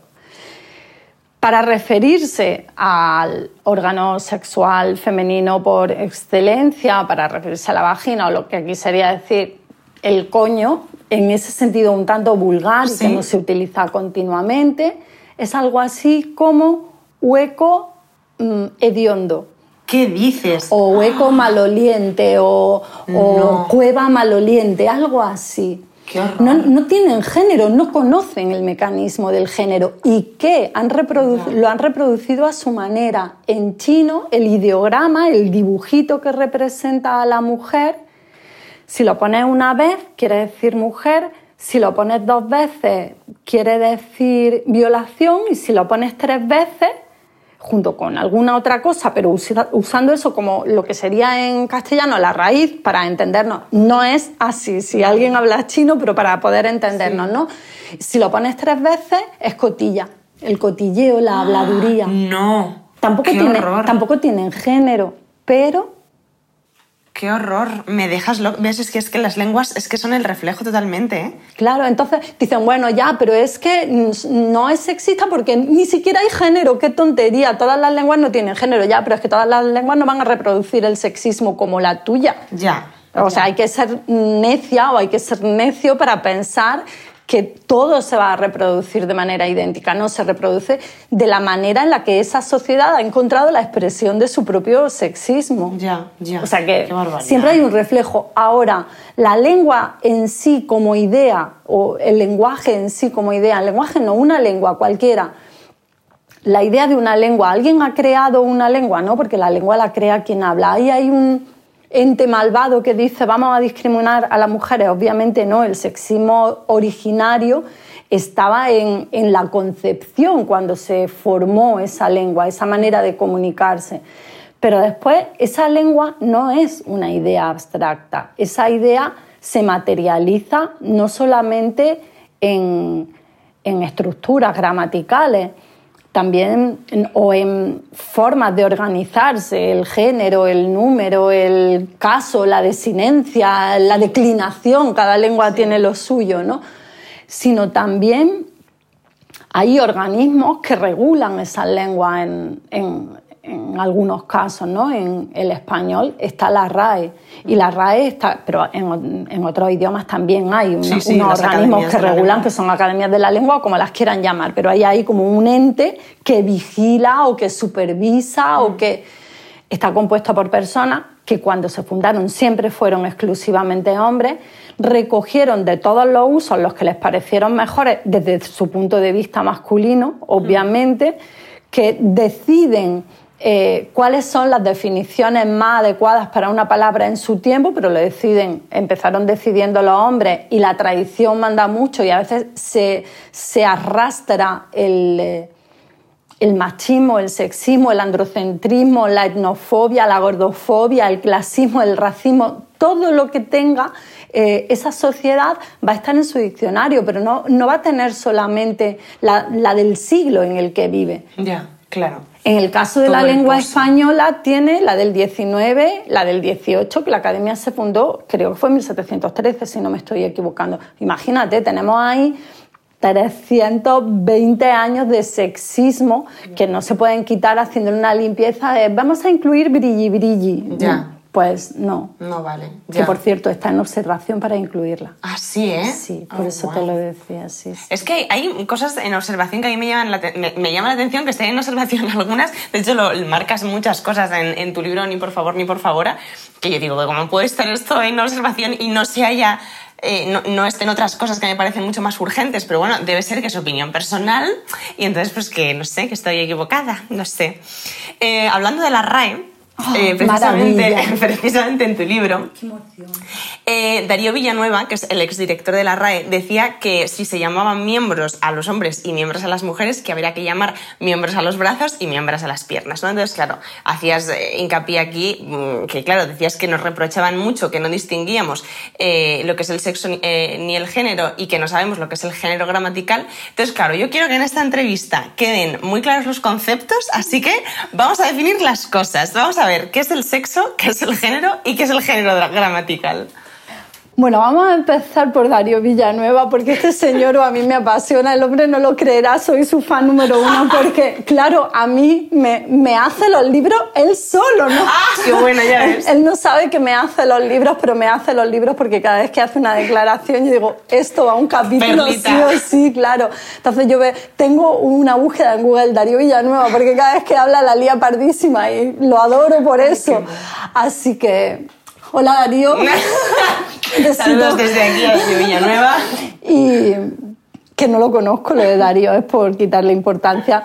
Para referirse al órgano sexual femenino por excelencia, para referirse a la vagina o lo que aquí sería decir el coño, en ese sentido un tanto vulgar y que no se utiliza continuamente, es algo así como hueco mm, hediondo. ¿Qué dices? O hueco maloliente o, cueva maloliente, algo así. No, tienen género, no conocen el mecanismo del género. Y que han lo han reproducido a su manera. En chino, el ideograma, el dibujito que representa a la mujer, si lo pones una vez, quiere decir mujer, si lo pones dos veces, quiere decir violación, y si lo pones tres veces, junto con alguna otra cosa, pero usando eso como lo que sería en castellano la raíz para entendernos. No es así, si alguien habla chino, pero para poder entendernos, ¿no? Si lo pones tres veces, es cotilla. El cotilleo, la habladuría. No. Tampoco, tiene, tampoco tienen género, pero Qué horror, me dejas loco. ¿Ves? Es que, es que las lenguas es que son el reflejo totalmente. ¿eh? Claro, entonces dicen, bueno, ya, pero es que no es sexista porque ni siquiera hay género, qué tontería. Todas las lenguas no tienen género, ya, pero es que todas las lenguas no van a reproducir el sexismo como la tuya. Ya. O sea, hay que ser necia o hay que ser necio para pensar que todo se va a reproducir de manera idéntica, no se reproduce de la manera en la que esa sociedad ha encontrado la expresión de su propio sexismo. Ya, ya. O sea que siempre hay un reflejo. Ahora, la lengua en sí como idea, o el lenguaje en sí como idea, el lenguaje no, una lengua cualquiera, la idea de una lengua, alguien ha creado una lengua, ¿no? Porque la lengua la crea quien habla. Ahí hay un ente malvado que dice vamos a discriminar a las mujeres. Obviamente no, el sexismo originario estaba en, la concepción cuando se formó esa lengua, esa manera de comunicarse. Pero después esa lengua no es una idea abstracta, esa idea se materializa no solamente en estructuras gramaticales, también o en formas de organizarse, el género, el número, el caso, la desinencia, la declinación, cada lengua tiene lo suyo, ¿no? Sino también hay organismos que regulan esa lengua en, en algunos casos, ¿no? En el español está la RAE y la RAE está, pero en, otros idiomas también hay unos organismos que regulan, que son academias de la lengua o como las quieran llamar, pero ahí hay como un ente que vigila o que supervisa o que Está compuesto por personas que cuando se fundaron siempre fueron exclusivamente hombres, recogieron de todos los usos los que les parecieron mejores desde su punto de vista masculino, obviamente, que deciden eh, cuáles son las definiciones más adecuadas para una palabra en su tiempo, pero lo deciden, empezaron decidiendo los hombres y la tradición manda mucho y a veces se, arrastra el, eh, el machismo, el sexismo, el androcentrismo, la etnofobia, la gordofobia, el clasismo, el racismo, todo lo que tenga eh, esa sociedad va a estar en su diccionario, pero no, no va a tener solamente la, la, del siglo en el que vive. Ya, claro. En el caso de la lengua española tiene la del 19, la del 18, que la academia se fundó, creo que fue en 1713, si no me estoy equivocando. Imagínate, tenemos ahí 320 años de sexismo que no se pueden quitar haciendo una limpieza de vamos a incluir brilli brilli. Ya. Pues no. No vale. Que por cierto está en observación para incluirla. Ah, sí, ¿eh? Sí, por oh, eso te lo decía, sí, Es que hay cosas en observación que a mí me llaman la, me, llama la atención, que estén en observación algunas. De hecho, lo, marcas muchas cosas en, tu libro, ni por favor, ni por favor, que yo digo, ¿cómo puede estar esto en observación y no se haya... Eh, no, no, estén otras cosas que me parecen mucho más urgentes, pero bueno, debe ser que es opinión personal y entonces pues que no sé, que estoy equivocada, no sé. Eh, hablando de la RAE, Ah, eh, precisamente, precisamente, en tu libro, eh, Darío Villanueva, que es el exdirector de la RAE, decía que si se llamaban miembros a los hombres y miembros a las mujeres, que habría que llamar miembros a los brazos y miembros a las piernas. ¿no? Entonces, claro, hacías eh, hincapié aquí mm, que, claro, decías que nos reprochaban mucho, que no distinguíamos lo que es el sexo ni el género y que no sabemos lo que es el género gramatical. Entonces, claro, yo quiero que en esta entrevista queden muy claros los conceptos, así que vamos a definir las cosas. Vamos a ver qué es el sexo, qué es el género y qué es el género gramatical. Bueno, vamos a empezar por Darío Villanueva, porque este señor a mí me apasiona, el hombre no lo creerá, soy su fan número uno, porque claro, a mí me, me hace los libros él solo, ¿no? ¡Ah, qué bueno, ya ves! Él, no sabe que me hace los libros, pero me hace los libros porque cada vez que hace una declaración yo digo, esto va a un capítulo sí o sí, claro. Entonces yo ve, tengo una búsqueda en Google, Darío Villanueva, porque cada vez que habla la lía pardísima y lo adoro por eso. Así que Hola Darío. Saludos desde aquí a Villanueva. Y que no lo conozco, lo de Darío, es por quitarle importancia.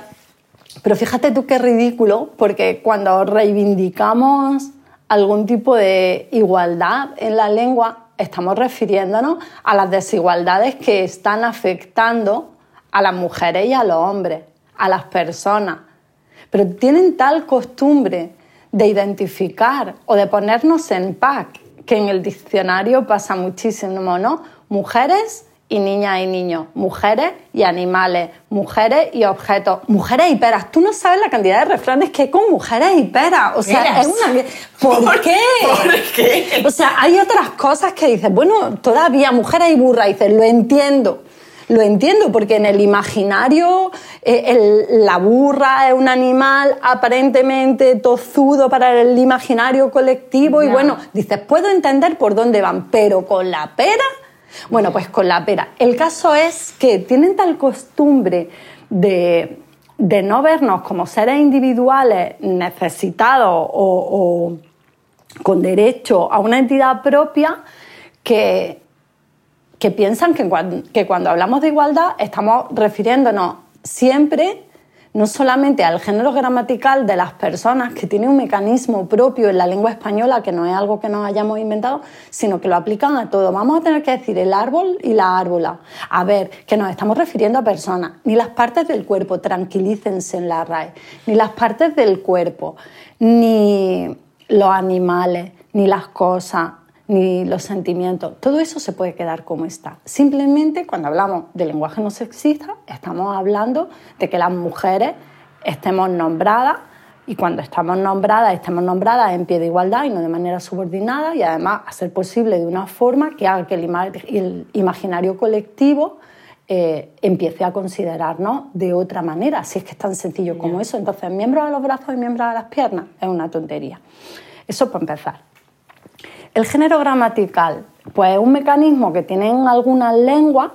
Pero fíjate tú qué ridículo, porque cuando reivindicamos algún tipo de igualdad en la lengua, estamos refiriéndonos a las desigualdades que están afectando a las mujeres y a los hombres, a las personas. Pero tienen tal costumbre de identificar o de ponernos en pack, que en el diccionario pasa muchísimo, ¿no? Mujeres y niñas y niños, mujeres y animales, mujeres y objetos, mujeres y peras. Tú no sabes la cantidad de refranes que hay con mujeres y peras. O sea, es una... ¿Por, qué? ¿Por qué? O sea, hay otras cosas que dices, bueno, todavía mujeres y burras, dices, lo entiendo. Lo entiendo porque en el imaginario eh, la burra es un animal aparentemente tozudo para el imaginario colectivo y bueno, dices, puedo entender por dónde van, pero con la pera, bueno, pues con la pera. El caso es que tienen tal costumbre de, no vernos como seres individuales necesitados o con derecho a una entidad propia que que piensan que cuando, hablamos de igualdad estamos refiriéndonos siempre no solamente al género gramatical de las personas, que tiene un mecanismo propio en la lengua española, que no es algo que nos hayamos inventado, sino que lo aplican a todo. Vamos a tener que decir el árbol y la árbola. A ver, que nos estamos refiriendo a personas, ni las partes del cuerpo, tranquilícense en la RAE, ni las partes del cuerpo, ni los animales, ni las cosas, ni los sentimientos, todo eso se puede quedar como está. Simplemente cuando hablamos de lenguaje no sexista, estamos hablando de que las mujeres estemos nombradas y cuando estamos nombradas, estemos nombradas en pie de igualdad y no de manera subordinada y además a ser posible de una forma que haga que el, imaginario colectivo eh, empiece a considerarnos de otra manera, si es que es tan sencillo como eso. Entonces, miembros a los brazos y miembros a las piernas es una tontería. Eso para empezar. El género gramatical, pues es un mecanismo que tienen algunas lenguas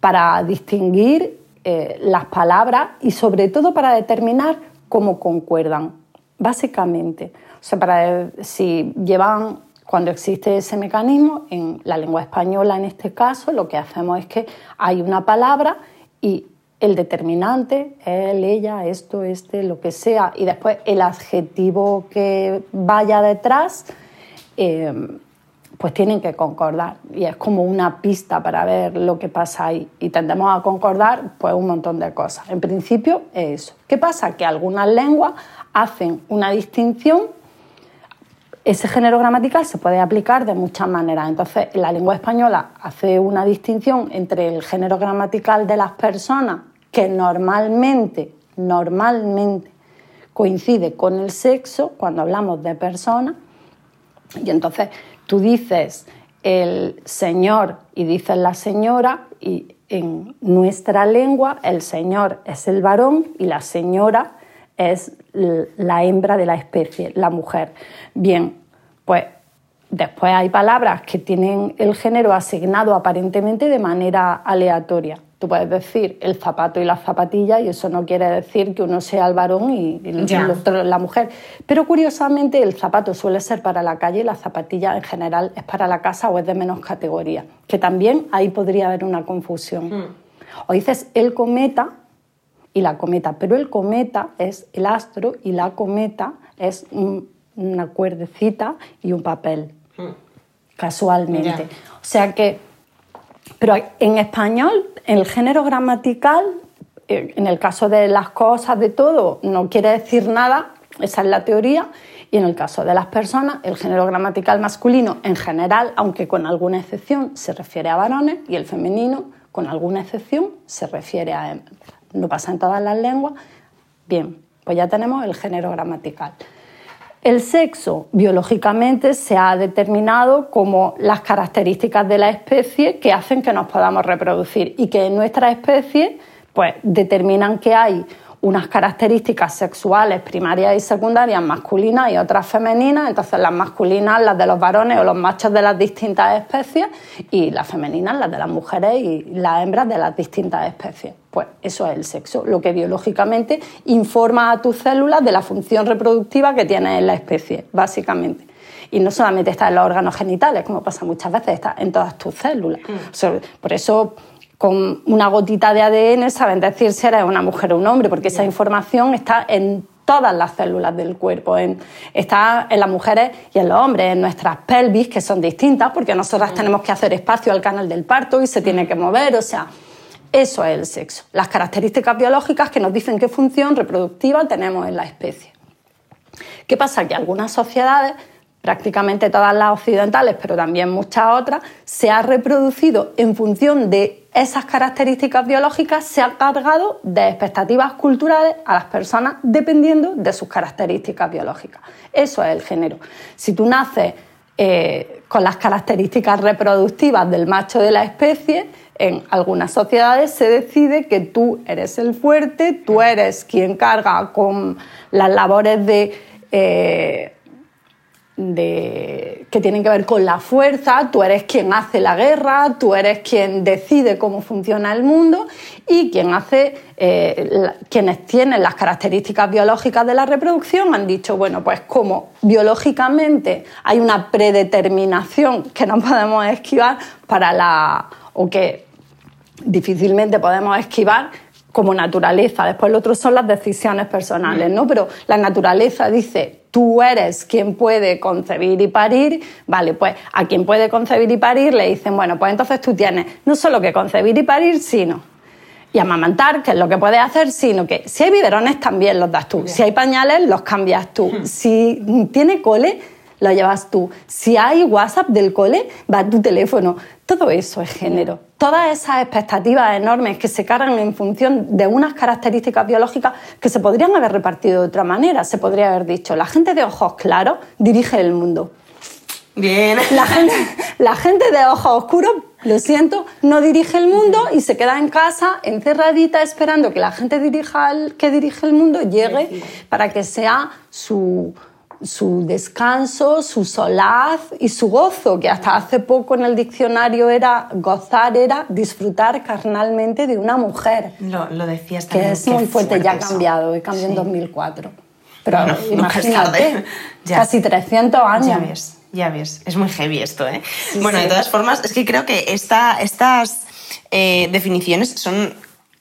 para distinguir eh, las palabras y sobre todo para determinar cómo concuerdan. básicamente. O sea, para si llevan, cuando existe ese mecanismo, en la lengua española en este caso, lo que hacemos es que hay una palabra y el determinante, él, ella, esto, este, lo que sea, y después el adjetivo que vaya detrás, eh, pues tienen que concordar. Y es como una pista para ver lo que pasa ahí. Y tendemos a concordar pues un montón de cosas. En principio es eso. ¿Qué pasa? Que algunas lenguas hacen una distinción. Ese género gramatical se puede aplicar de muchas maneras. Entonces, la lengua española hace una distinción entre el género gramatical de las personas que normalmente, normalmente coincide con el sexo cuando hablamos de personas. Y entonces tú dices el señor y dices la señora y en nuestra lengua el señor es el varón y la señora es la hembra de la especie, la mujer. Bien, pues después hay palabras que tienen el género asignado aparentemente de manera aleatoria. Tú puedes decir el zapato y la zapatilla y eso no quiere decir que uno sea el varón y el otro la mujer. Pero curiosamente el zapato suele ser para la calle y la zapatilla en general es para la casa o es de menos categoría. Que también ahí podría haber una confusión. Hmm. O dices el cometa y la cometa, pero el cometa es el astro y la cometa es una cuerdecita y un papel, hmm. casualmente. O sea que pero en español, el género gramatical, eh, en el caso de las cosas, de todo, no quiere decir nada, esa es la teoría, y en el caso de las personas, el género gramatical masculino en general, aunque con alguna excepción, se refiere a varones, y el femenino, con alguna excepción, se refiere a. No pasa en todas las lenguas. Bien, pues ya tenemos el género gramatical. El sexo biológicamente se ha determinado como las características de la especie que hacen que nos podamos reproducir y que en nuestra especie pues determinan que hay unas características sexuales primarias y secundarias masculinas y otras femeninas, entonces las masculinas las de los varones o los machos de las distintas especies y las femeninas las de las mujeres y las hembras de las distintas especies. Pues eso es el sexo, lo que biológicamente informa a tus células de la función reproductiva que tiene en la especie, básicamente. Y no solamente está en los órganos genitales, como pasa muchas veces, está en todas tus células. Mm. por eso con una gotita de ADN saben decir si eres una mujer o un hombre, porque esa información está en todas las células del cuerpo, está en las mujeres y en los hombres, en nuestras pelvis, que son distintas, porque nosotras tenemos que hacer espacio al canal del parto y se tiene que mover, o sea, eso es el sexo, las características biológicas que nos dicen qué función reproductiva tenemos en la especie. ¿Qué pasa? Que algunas sociedades prácticamente todas las occidentales, pero también muchas otras, se ha reproducido en función de esas características biológicas, se ha cargado de expectativas culturales a las personas dependiendo de sus características biológicas. Eso es el género. Si tú naces eh, con las características reproductivas del macho de la especie, en algunas sociedades se decide que tú eres el fuerte, tú eres quien carga con las labores de... Eh, de, que tienen que ver con la fuerza, tú eres quien hace la guerra, tú eres quien decide cómo funciona el mundo y quien hace, eh, quienes tienen las características biológicas de la reproducción han dicho, bueno, pues como biológicamente hay una predeterminación que no podemos esquivar para la, o que difícilmente podemos esquivar, como naturaleza. Después lo otro son las decisiones personales, ¿no? Pero la naturaleza dice, tú eres quien puede concebir y parir, vale, pues a quien puede concebir y parir le dicen, bueno, pues entonces tú tienes no solo que concebir y parir, sino y amamantar, que es lo que puedes hacer, sino que si hay biberones también los das tú, si hay pañales los cambias tú, hmm. si tiene cole lo llevas tú. Si hay WhatsApp del cole, va tu teléfono. Todo eso es género. Todas esas expectativas enormes que se cargan en función de unas características biológicas que se podrían haber repartido de otra manera. Se podría haber dicho, la gente de ojos claros dirige el mundo. Bien. La gente, la gente de ojos oscuros, lo siento, no dirige el mundo y se queda en casa encerradita esperando que la gente dirija que dirige el mundo llegue para que sea su, su descanso, su solaz y su gozo, que hasta hace poco en el diccionario era gozar, era disfrutar carnalmente de una mujer. Lo, lo decías también. Que es muy fuerte, ya ha cambiado, he cambiado en 2004. Pero No, nunca es imagínate. Ya. casi 300 años. Ya ves, ya ves. Es muy heavy esto, ¿eh? bueno, de todas formas, es que creo que esta, estas eh, definiciones son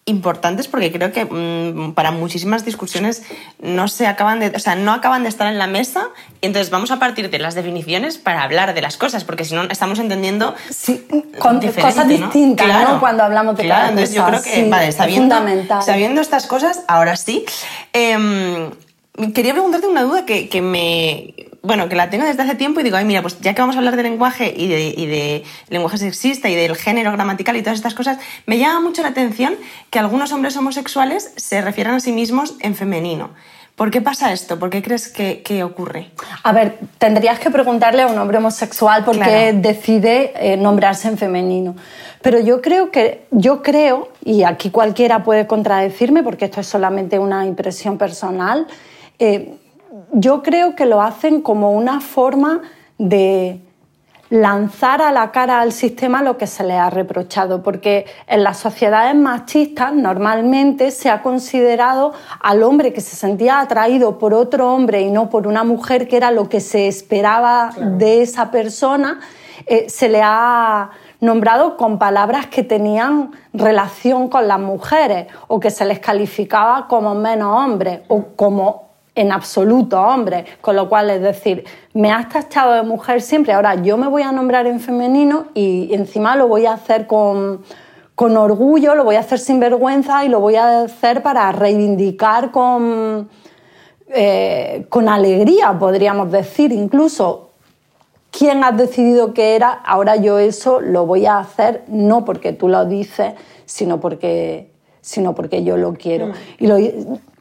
importantes porque creo que mm, para muchísimas discusiones no se acaban de, o sea, no acaban de estar en la mesa y entonces vamos a partir de las definiciones para hablar de las cosas porque si no estamos entendiendo Sí, con diferente, cosas ¿no? distintas, Claro. ¿no? Cuando hablamos de Claro, cada entonces yo creo que, Sí, vale, es sabiendo, fundamental. sabiendo estas cosas, ahora sí. em, quería preguntarte una duda que, que me. Bueno, que la tengo desde hace tiempo y digo, ay, mira, pues ya que vamos a hablar de lenguaje y de, y de lenguaje sexista y del género gramatical y todas estas cosas, me llama mucho la atención que algunos hombres homosexuales se refieran a sí mismos en femenino. ¿Por qué pasa esto? ¿Por qué crees que, que ocurre? A ver, tendrías que preguntarle a un hombre homosexual por qué Claro. decide eh, nombrarse en femenino. Pero yo creo que, yo creo, y aquí cualquiera puede contradecirme porque esto es solamente una impresión personal, eh, yo creo que lo hacen como una forma de lanzar a la cara al sistema lo que se le ha reprochado, porque en las sociedades machistas normalmente se ha considerado al hombre que se sentía atraído por otro hombre y no por una mujer, que era lo que se esperaba de esa persona, eh, se le ha nombrado con palabras que tenían relación con las mujeres o que se les calificaba como menos hombres o como en absoluto hombre, con lo cual es decir, me has tachado de mujer siempre, ahora yo me voy a nombrar en femenino y encima lo voy a hacer con, con orgullo, lo voy a hacer sin vergüenza y lo voy a hacer para reivindicar con, eh, con alegría, podríamos decir, incluso quién has decidido que era, ahora yo eso lo voy a hacer no porque tú lo dices, sino porque, sino porque yo lo quiero. Y lo-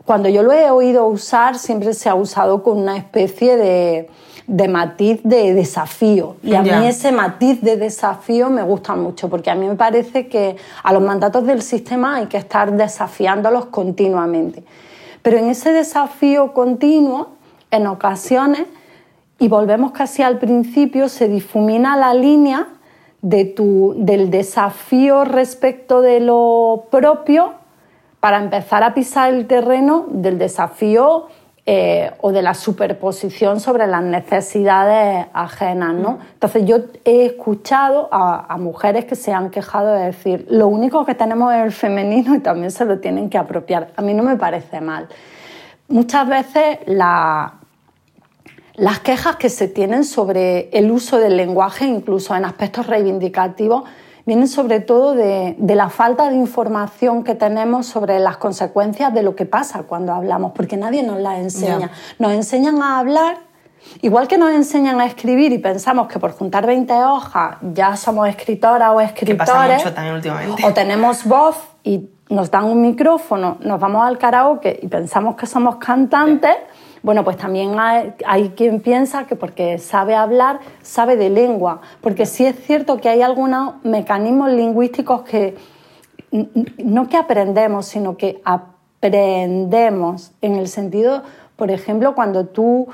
cuando yo lo he oído usar, siempre se ha usado con una especie de, de matiz de desafío. Y a mí ese matiz de desafío me gusta mucho, porque a mí me parece que a los mandatos del sistema hay que estar desafiándolos continuamente. Pero en ese desafío continuo, en ocasiones, y volvemos casi al principio, se difumina la línea de tu, del desafío respecto de lo propio para empezar a pisar el terreno del desafío eh, o de la superposición sobre las necesidades ajenas. ¿no? Entonces yo he escuchado a, a mujeres que se han quejado de decir, lo único que tenemos es el femenino y también se lo tienen que apropiar. A mí no me parece mal. Muchas veces la, las quejas que se tienen sobre el uso del lenguaje, incluso en aspectos reivindicativos, vienen sobre todo de, de, la falta de información que tenemos sobre las consecuencias de lo que pasa cuando hablamos, porque nadie nos las enseña. Yeah. Nos enseñan a hablar, igual que nos enseñan a escribir y pensamos que por juntar 20 hojas ya somos escritoras o escritores. Que pasa mucho también últimamente. O tenemos voz y nos dan un micrófono, nos vamos al karaoke y pensamos que somos cantantes. Bueno, pues también hay, quien piensa que porque sabe hablar, sabe de lengua. Porque sí es cierto que hay algunos mecanismos lingüísticos que no que aprendemos, sino que aprendemos. En el sentido, por ejemplo, cuando tú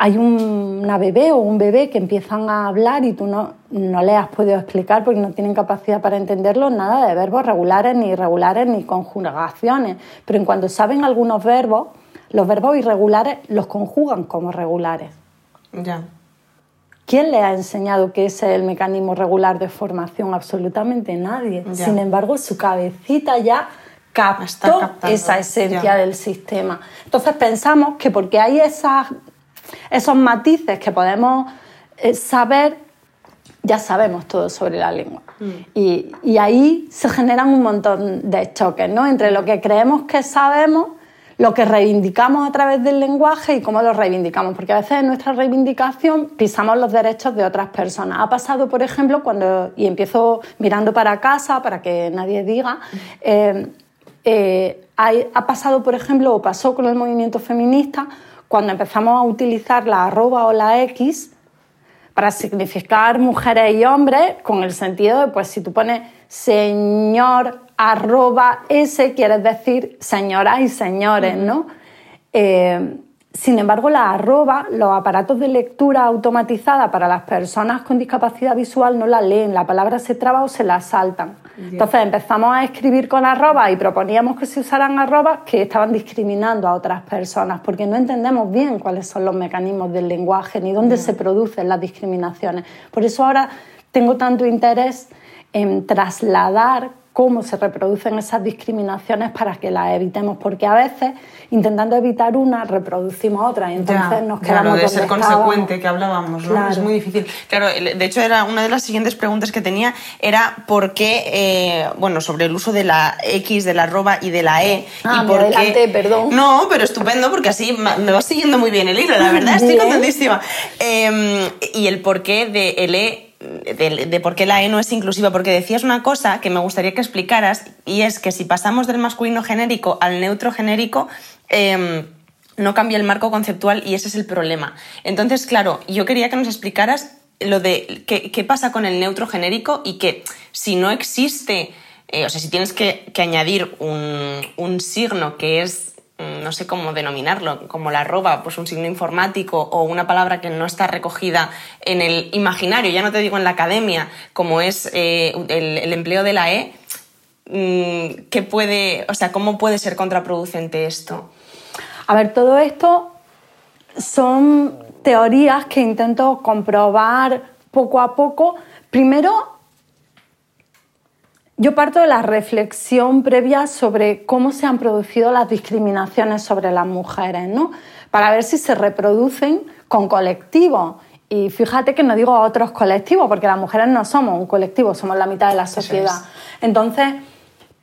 hay un, una bebé o un bebé que empiezan a hablar y tú no, no le has podido explicar porque no tienen capacidad para entenderlo, nada de verbos regulares, ni irregulares, ni conjugaciones. Pero en cuanto saben algunos verbos, los verbos irregulares los conjugan como regulares. Ya. ¿Quién le ha enseñado que ese es el mecanismo regular de formación? Absolutamente nadie. Ya. Sin embargo, su cabecita ya captó esa esencia ya. del sistema. Entonces pensamos que porque hay esas, esos matices que podemos eh, saber, ya sabemos todo sobre la lengua. Mm. Y, y ahí se generan un montón de choques, ¿no? Entre lo que creemos que sabemos lo que reivindicamos a través del lenguaje y cómo lo reivindicamos, porque a veces en nuestra reivindicación pisamos los derechos de otras personas. Ha pasado, por ejemplo, cuando, y empiezo mirando para casa para que nadie diga, eh, eh, ha pasado, por ejemplo, o pasó con el movimiento feminista, cuando empezamos a utilizar la arroba o la X para significar mujeres y hombres, con el sentido de, pues si tú pones señor arroba S quieres decir señoras y señores, ¿no? Eh, sin embargo, la arroba, los aparatos de lectura automatizada para las personas con discapacidad visual no la leen, la palabra se traba o se la saltan. Entonces empezamos a escribir con arrobas y proponíamos que se usaran arrobas que estaban discriminando a otras personas, porque no entendemos bien cuáles son los mecanismos del lenguaje ni dónde se producen las discriminaciones. Por eso ahora tengo tanto interés en trasladar cómo se reproducen esas discriminaciones para que las evitemos, porque a veces intentando evitar una reproducimos otra y entonces nos quedamos claro, de ser consecuente que hablábamos, ¿no? Es muy difícil. Claro, de hecho era una de las siguientes preguntas que tenía era por qué, eh, bueno, sobre el uso de la X, de la arroba y de la E. Ah, y por qué... perdón. No, pero estupendo porque así me va siguiendo muy bien el hilo, la verdad, estoy contentísima. Em, y el porqué de el E de, por qué la E no es inclusiva, porque decías una cosa que me gustaría que explicaras y es que si pasamos del masculino genérico al neutro genérico, em, no cambia el marco conceptual y ese es el problema. Entonces, claro, yo quería que nos explicaras lo de qué, pasa con el neutro genérico y que si no existe, eh, o sea, si tienes que, añadir un, un signo que es no sé cómo denominarlo, como la arroba, pues un signo informático o una palabra que no está recogida en el imaginario, ya no te digo en la academia, como es eh, el, empleo de la E, mm, ¿qué puede, o sea, cómo puede ser contraproducente esto? A ver, todo esto son teorías que intento comprobar poco a poco. Primero, yo parto de la reflexión previa sobre cómo se han producido las discriminaciones sobre las mujeres, ¿no? Para ver si se reproducen con colectivos. Y fíjate que no digo otros colectivos, porque las mujeres no somos un colectivo, somos la mitad de la sociedad. Entonces,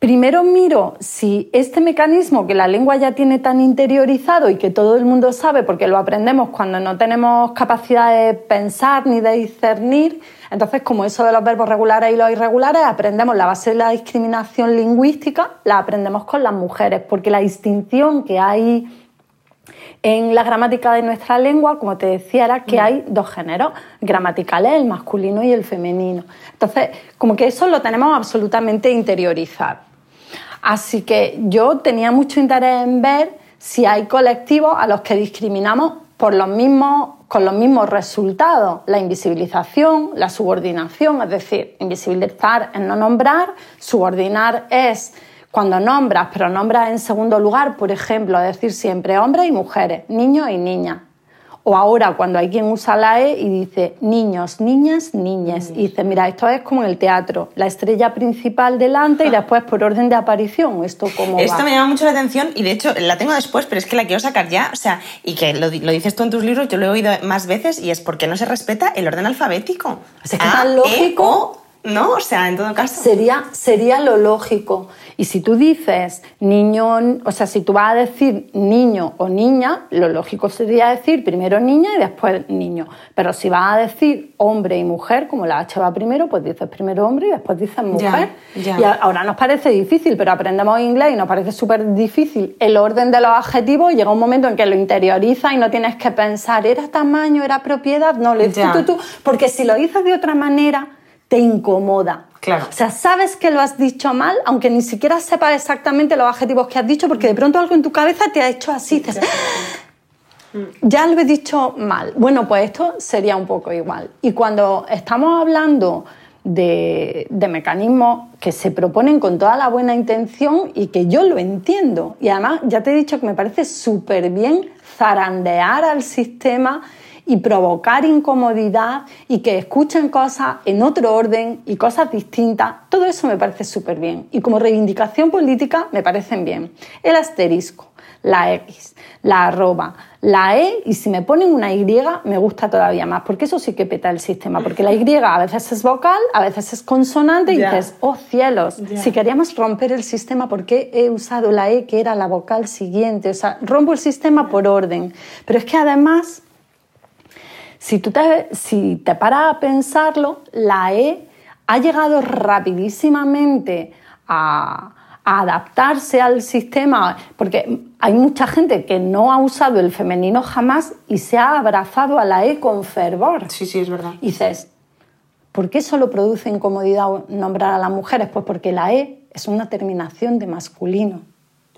primero miro si este mecanismo que la lengua ya tiene tan interiorizado y que todo el mundo sabe porque lo aprendemos cuando no tenemos capacidad de pensar ni de discernir, entonces como eso de los verbos regulares y los irregulares, aprendemos la base de la discriminación lingüística, la aprendemos con las mujeres, porque la distinción que hay en la gramática de nuestra lengua, como te decía, era que hay dos géneros gramaticales, el masculino y el femenino. Entonces, como que eso lo tenemos absolutamente interiorizado. Así que yo tenía mucho interés en ver si hay colectivos a los que discriminamos por los mismos, con los mismos resultados, la invisibilización, la subordinación, es decir, invisibilizar es no nombrar, subordinar es cuando nombras, pero nombras en segundo lugar, por ejemplo, decir siempre hombres y mujeres, niños y niñas. O ahora cuando hay quien usa la E y dice niños, niñas, niñas. Y dice, mira, esto es como en el teatro, la estrella principal delante y ah. después por orden de aparición. Esto como Esto me llama mucho la atención y de hecho la tengo después, pero es que la quiero sacar ya. O sea, y que lo, dices tú en tus libros, yo lo he oído más veces y es porque no se respeta el orden alfabético. O sea, que tan lógico. ¿No? O sea, en todo caso. Sería, sería lo lógico. Y si tú dices niño, o sea, si tú vas a decir niño o niña, lo lógico sería decir primero niña y después niño. Pero si vas a decir hombre y mujer, como la H va primero, pues dices primero hombre y después dices mujer. Y ahora nos parece difícil, pero aprendemos inglés y nos parece súper difícil el orden de los adjetivos. Llega un momento en que lo interioriza y no tienes que pensar, ¿era tamaño, era propiedad? No, le dices tú, tú, porque si lo dices de otra manera te incomoda. Claro. O sea, sabes que lo has dicho mal, aunque ni siquiera sepas exactamente los adjetivos que has dicho, porque de pronto algo en tu cabeza te ha hecho así. ya lo he dicho mal. Bueno, pues esto sería un poco igual. Y cuando estamos hablando de, de, mecanismos que se proponen con toda la buena intención y que yo lo entiendo. Y además, ya te he dicho que me parece súper bien zarandear al sistema y provocar incomodidad y que escuchen cosas en otro orden y cosas distintas, todo eso me parece súper bien. Y como reivindicación política me parecen bien. El asterisco, la X, la arroba, la E y si me ponen una Y me gusta todavía más, porque eso sí que peta el sistema, porque la Y a veces es vocal, a veces es consonante y dices, oh cielos, si queríamos romper el sistema, ¿por qué he usado la E que era la vocal siguiente? O sea, rompo el sistema por orden, pero es que además si tú te, si te paras a pensarlo, la E ha llegado rapidísimamente a, adaptarse al sistema, porque hay mucha gente que no ha usado el femenino jamás y se ha abrazado a la E con fervor. Sí, sí, es verdad. Y dices, ¿por qué solo produce incomodidad nombrar a las mujeres? Pues porque la E es una terminación de masculino.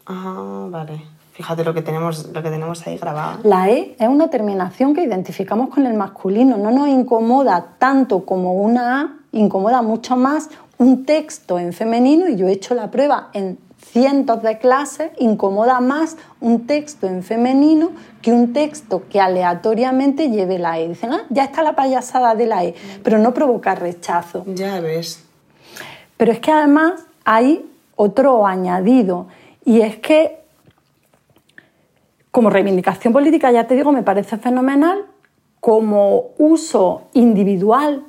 Ah, vale. Fíjate lo que tenemos, lo que tenemos ahí grabado. La E es una terminación que identificamos con el masculino. No nos incomoda tanto como una A, incomoda mucho más un texto en femenino, y yo he hecho la prueba en cientos de clases, incomoda más un texto en femenino que un texto que aleatoriamente lleve la E. Dicen, ah, ya está la payasada de la E, pero no provoca rechazo. Ya ves. Pero es que además hay otro añadido, y es que como reivindicación política, ya te digo, me parece fenomenal, como uso individual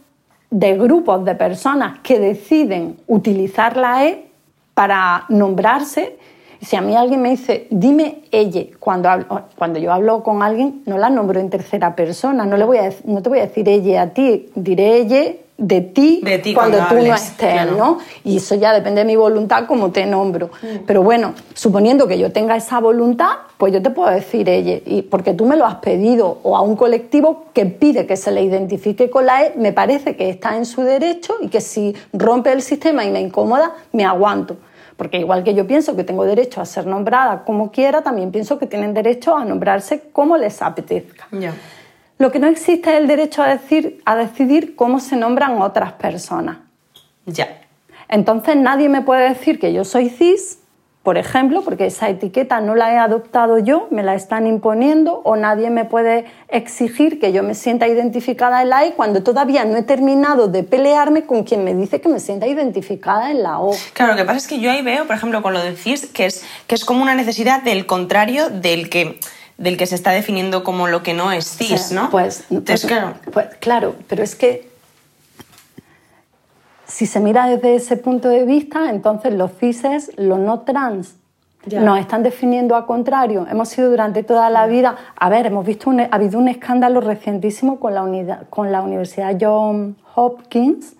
de grupos de personas que deciden utilizar la E para nombrarse. Si a mí alguien me dice, dime ella, cuando, cuando yo hablo con alguien, no la nombro en tercera persona, no, le voy a, no te voy a decir ella a ti, diré ella de ti, cuando, tú no estés, ¿no? Y eso ya depende de mi voluntad como te nombro. Mm. Pero bueno, suponiendo que yo tenga esa voluntad, pues yo te puedo decir ella, y porque tú me lo has pedido, o a un colectivo que pide que se le identifique con la E, me parece que está en su derecho y que si rompe el sistema y me incomoda, me aguanto. Porque igual que yo pienso que tengo derecho a ser nombrada como quiera, también pienso que tienen derecho a nombrarse como les apetezca. Lo que no existe es el derecho a, decir, a decidir cómo se nombran otras personas. Ya. Entonces nadie me puede decir que yo soy cis, por ejemplo, porque esa etiqueta no la he adoptado yo, me la están imponiendo, o nadie me puede exigir que yo me sienta identificada en la E cuando todavía no he terminado de pelearme con quien me dice que me sienta identificada en la O. Claro, lo que pasa es que yo ahí veo, por ejemplo, con lo de cis, que es, que es como una necesidad del contrario del que del que se está definiendo como lo que no es cis, ¿no? Pues, pues, claro. Pues, claro, pero es que si se mira desde ese punto de vista, entonces los cises, los no trans, nos están definiendo a contrario. Hemos sido durante toda la vida, a ver, hemos visto, ha habido un escándalo recientísimo con la, unidad, con la Universidad John Hopkins,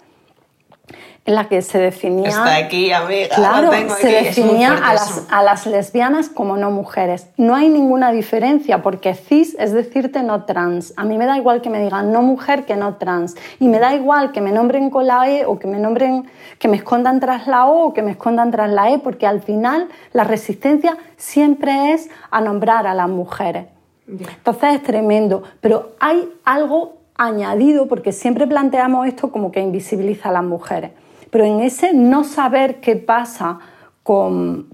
en la que se definía... Está aquí, amiga. Claro, se definía a las, a las, lesbianas como no mujeres. No hay ninguna diferencia porque cis es decirte no trans. A mí me da igual que me digan no mujer que no trans. Y me da igual que me nombren con la E o que me nombren, que me escondan tras la O o que me escondan tras la E porque al final la resistencia siempre es a nombrar a las mujeres. Entonces es tremendo. Pero hay algo añadido porque siempre planteamos esto como que invisibiliza a las mujeres. Pero en ese no saber qué pasa con...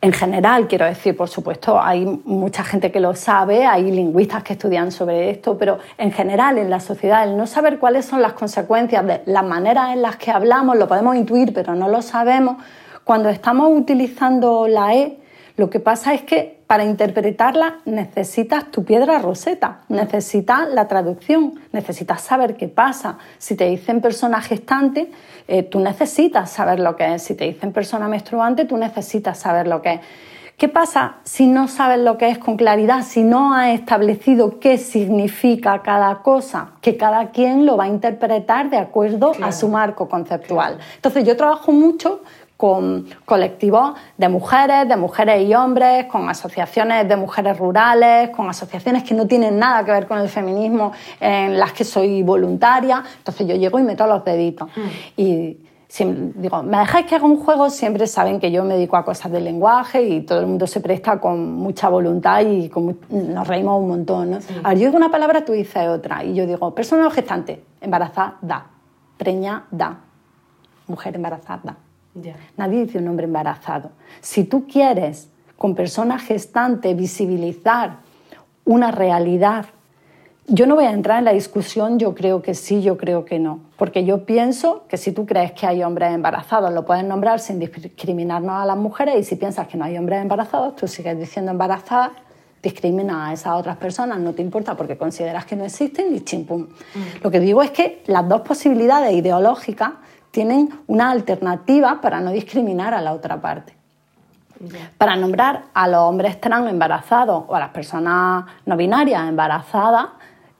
En general, quiero decir, por supuesto, hay mucha gente que lo sabe, hay lingüistas que estudian sobre esto, pero en general en la sociedad, el no saber cuáles son las consecuencias de las maneras en las que hablamos, lo podemos intuir, pero no lo sabemos, cuando estamos utilizando la E, lo que pasa es que para interpretarla necesitas tu piedra roseta, necesitas la traducción, necesitas saber qué pasa. Si te dicen persona gestante, eh, tú necesitas saber lo que es. Si te dicen persona menstruante, tú necesitas saber lo que es. ¿Qué pasa si no sabes lo que es con claridad, si no has establecido qué significa cada cosa? Que cada quien lo va a interpretar de acuerdo a su marco conceptual. Entonces yo trabajo mucho con colectivos de mujeres, de mujeres y hombres, con asociaciones de mujeres rurales, con asociaciones que no tienen nada que ver con el feminismo, en las que soy voluntaria. Entonces yo llego y meto los deditos. Mm. Y digo, ¿me dejáis que haga un juego? Siempre saben que yo me dedico a cosas del lenguaje y todo el mundo se presta con mucha voluntad y nos reímos un montón. ¿no? yo digo una palabra, tú dices otra. Y yo digo, persona gestante, embarazada, preña, da, mujer embarazada. Nadie dice un hombre embarazado. Si tú quieres con persona gestante visibilizar una realidad, yo no voy a entrar en la discusión, yo creo que sí, yo creo que no, porque yo pienso que si tú crees que hay hombres embarazados, lo puedes nombrar sin discriminarnos a las mujeres y si piensas que no hay hombres embarazados, tú sigues diciendo embarazadas, discrimina a esas otras personas, no te importa porque consideras que no existen y chimpum. Mm. Lo que digo es que las dos posibilidades ideológicas tienen una alternativa para no discriminar a la otra parte. Para nombrar a los hombres trans embarazados o a las personas no binarias embarazadas,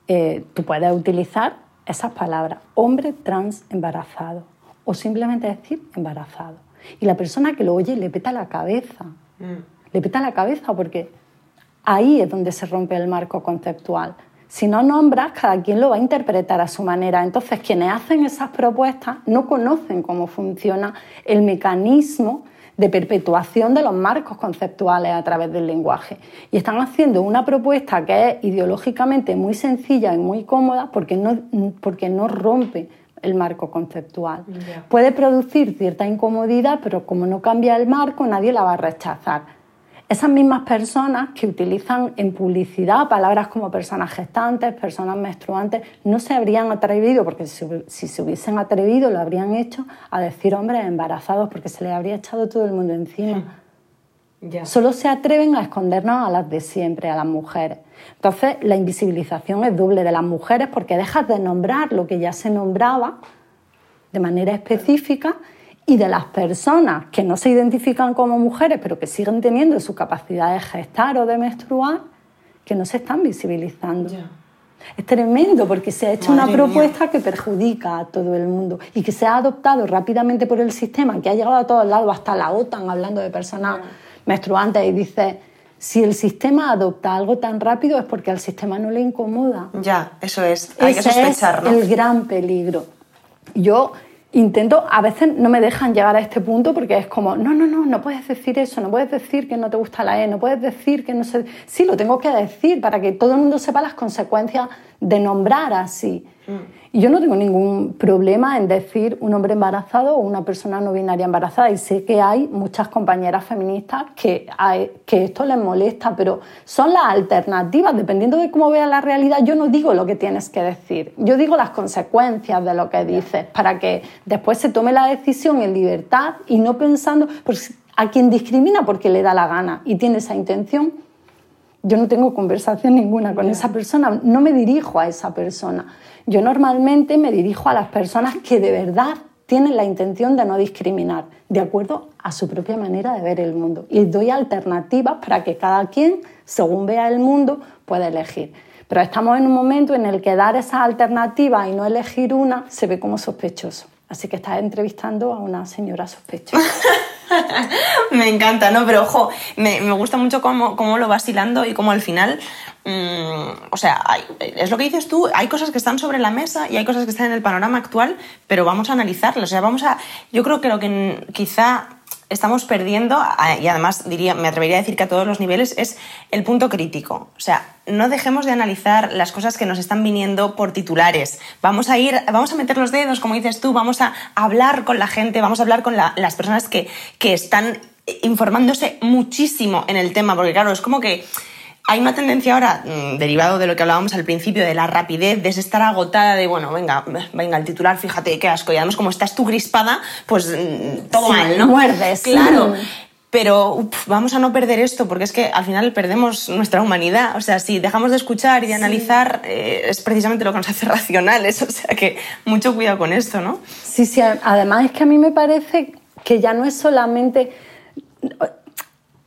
eh, tú puedes utilizar esas palabras, hombre trans embarazado, o simplemente decir embarazado. Y la persona que lo oye le peta la cabeza, mm. le peta la cabeza porque ahí es donde se rompe el marco conceptual. Si no nombras, cada quien lo va a interpretar a su manera. Entonces, quienes hacen esas propuestas no conocen cómo funciona el mecanismo de perpetuación de los marcos conceptuales a través del lenguaje. Y están haciendo una propuesta que es ideológicamente muy sencilla y muy cómoda porque no, porque no rompe el marco conceptual. Puede producir cierta incomodidad, pero como no cambia el marco, nadie la va a rechazar. Esas mismas personas que utilizan en publicidad palabras como personas gestantes, personas menstruantes, no se habrían atrevido, porque si, se hubiesen atrevido lo habrían hecho, a decir hombres embarazados, porque se les habría echado todo el mundo encima. Solo se atreven a escondernos a las de siempre, a las mujeres. Entonces, la invisibilización es doble de las mujeres porque dejas de nombrar lo que ya se nombraba de manera específica y de las personas que no se identifican como mujeres, pero que siguen teniendo su capacidad de gestar o de menstruar, que no se están visibilizando. Es tremendo porque se ha hecho una propuesta que perjudica a todo el mundo y que se ha adoptado rápidamente por el sistema, que ha llegado a todos lados, hasta la OTAN, hablando de personas menstruantes, y dice, si el sistema adopta algo tan rápido es porque al sistema no le incomoda. Ya, eso es, hay que sospechar, es el gran peligro. Yo intento, a veces no me dejan llegar a este punto porque es como, no, no, no, no puedes decir eso, no puedes decir que no te gusta la E, no puedes decir que no sé. Sí, lo tengo que decir para que todo el mundo sepa las consecuencias de nombrar así. Mm. Y yo no tengo ningún problema en decir un hombre embarazado o una persona no binaria embarazada. Y sé que hay muchas compañeras feministas que, que esto les molesta, pero son las alternativas. Dependiendo de cómo veas la realidad, yo no digo lo que tienes que decir. Yo digo las consecuencias de lo que dices para que después se tome la decisión en libertad y no pensando. Pues, a quien discrimina porque le da la gana y tiene esa intención, yo no tengo conversación ninguna con esa persona, no me dirijo a esa persona. Yo normalmente me dirijo a las personas que de verdad tienen la intención de no discriminar, de acuerdo a su propia manera de ver el mundo. Y doy alternativas para que cada quien, según vea el mundo, pueda elegir. Pero estamos en un momento en el que dar esa alternativa y no elegir una se ve como sospechoso. Así que estás entrevistando a una señora sospechosa. me encanta, ¿no? Pero ojo, me, gusta mucho cómo, cómo, lo vas hilando y cómo al final, mm, o sea, es lo que dices tú, hay cosas que están sobre la mesa y hay cosas que están en el panorama actual, pero vamos a analizarlas. O sea, vamos a, yo creo que lo que quizá estamos perdiendo, y además diría, me atrevería a decir que a todos los niveles, es el punto crítico. O sea, no dejemos de analizar las cosas que nos están viniendo por titulares. Vamos a ir, vamos a meter los dedos, como dices tú, vamos a hablar con la gente, vamos a hablar con las personas que, que están informándose muchísimo en el tema, porque claro, es como que hay una tendencia ahora, mm, derivado de lo que hablábamos al principio, de la rapidez, de estar agotada, de, bueno, venga, venga, el titular, fíjate, qué asco. Y además, como estás tú crispada, pues mm, todo mal, ¿no? Muerdes. Claro. Pero vamos a no perder esto, porque es que al final perdemos nuestra humanidad. O sea, si dejamos de escuchar y de analizar, eh, es precisamente lo que nos hace racionales. O sea, que mucho cuidado con esto, ¿no? Sí, sí. Además, es que a mí me parece que ya no es solamente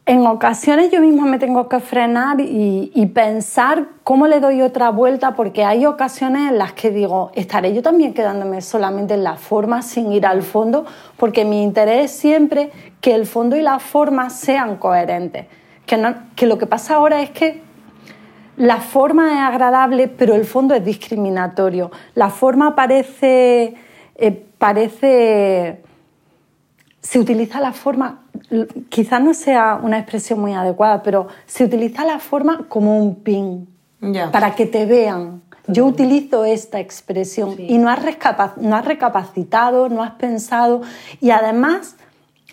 en ocasiones yo misma me tengo que frenar y, pensar cómo le doy otra vuelta, porque hay ocasiones en las que digo, estaré yo también quedándome solamente en la forma sin ir al fondo, porque mi interés es siempre que el fondo y la forma sean coherentes. Que, que lo que pasa ahora es que la forma es agradable, pero el fondo es discriminatorio. La forma parece, eh, parece se utiliza la forma, quizás no sea una expresión muy adecuada, pero se utiliza la forma como un pin, para que te vean. Yo utilizo esta expresión y no has, no has recapacitado, no has pensado. Y además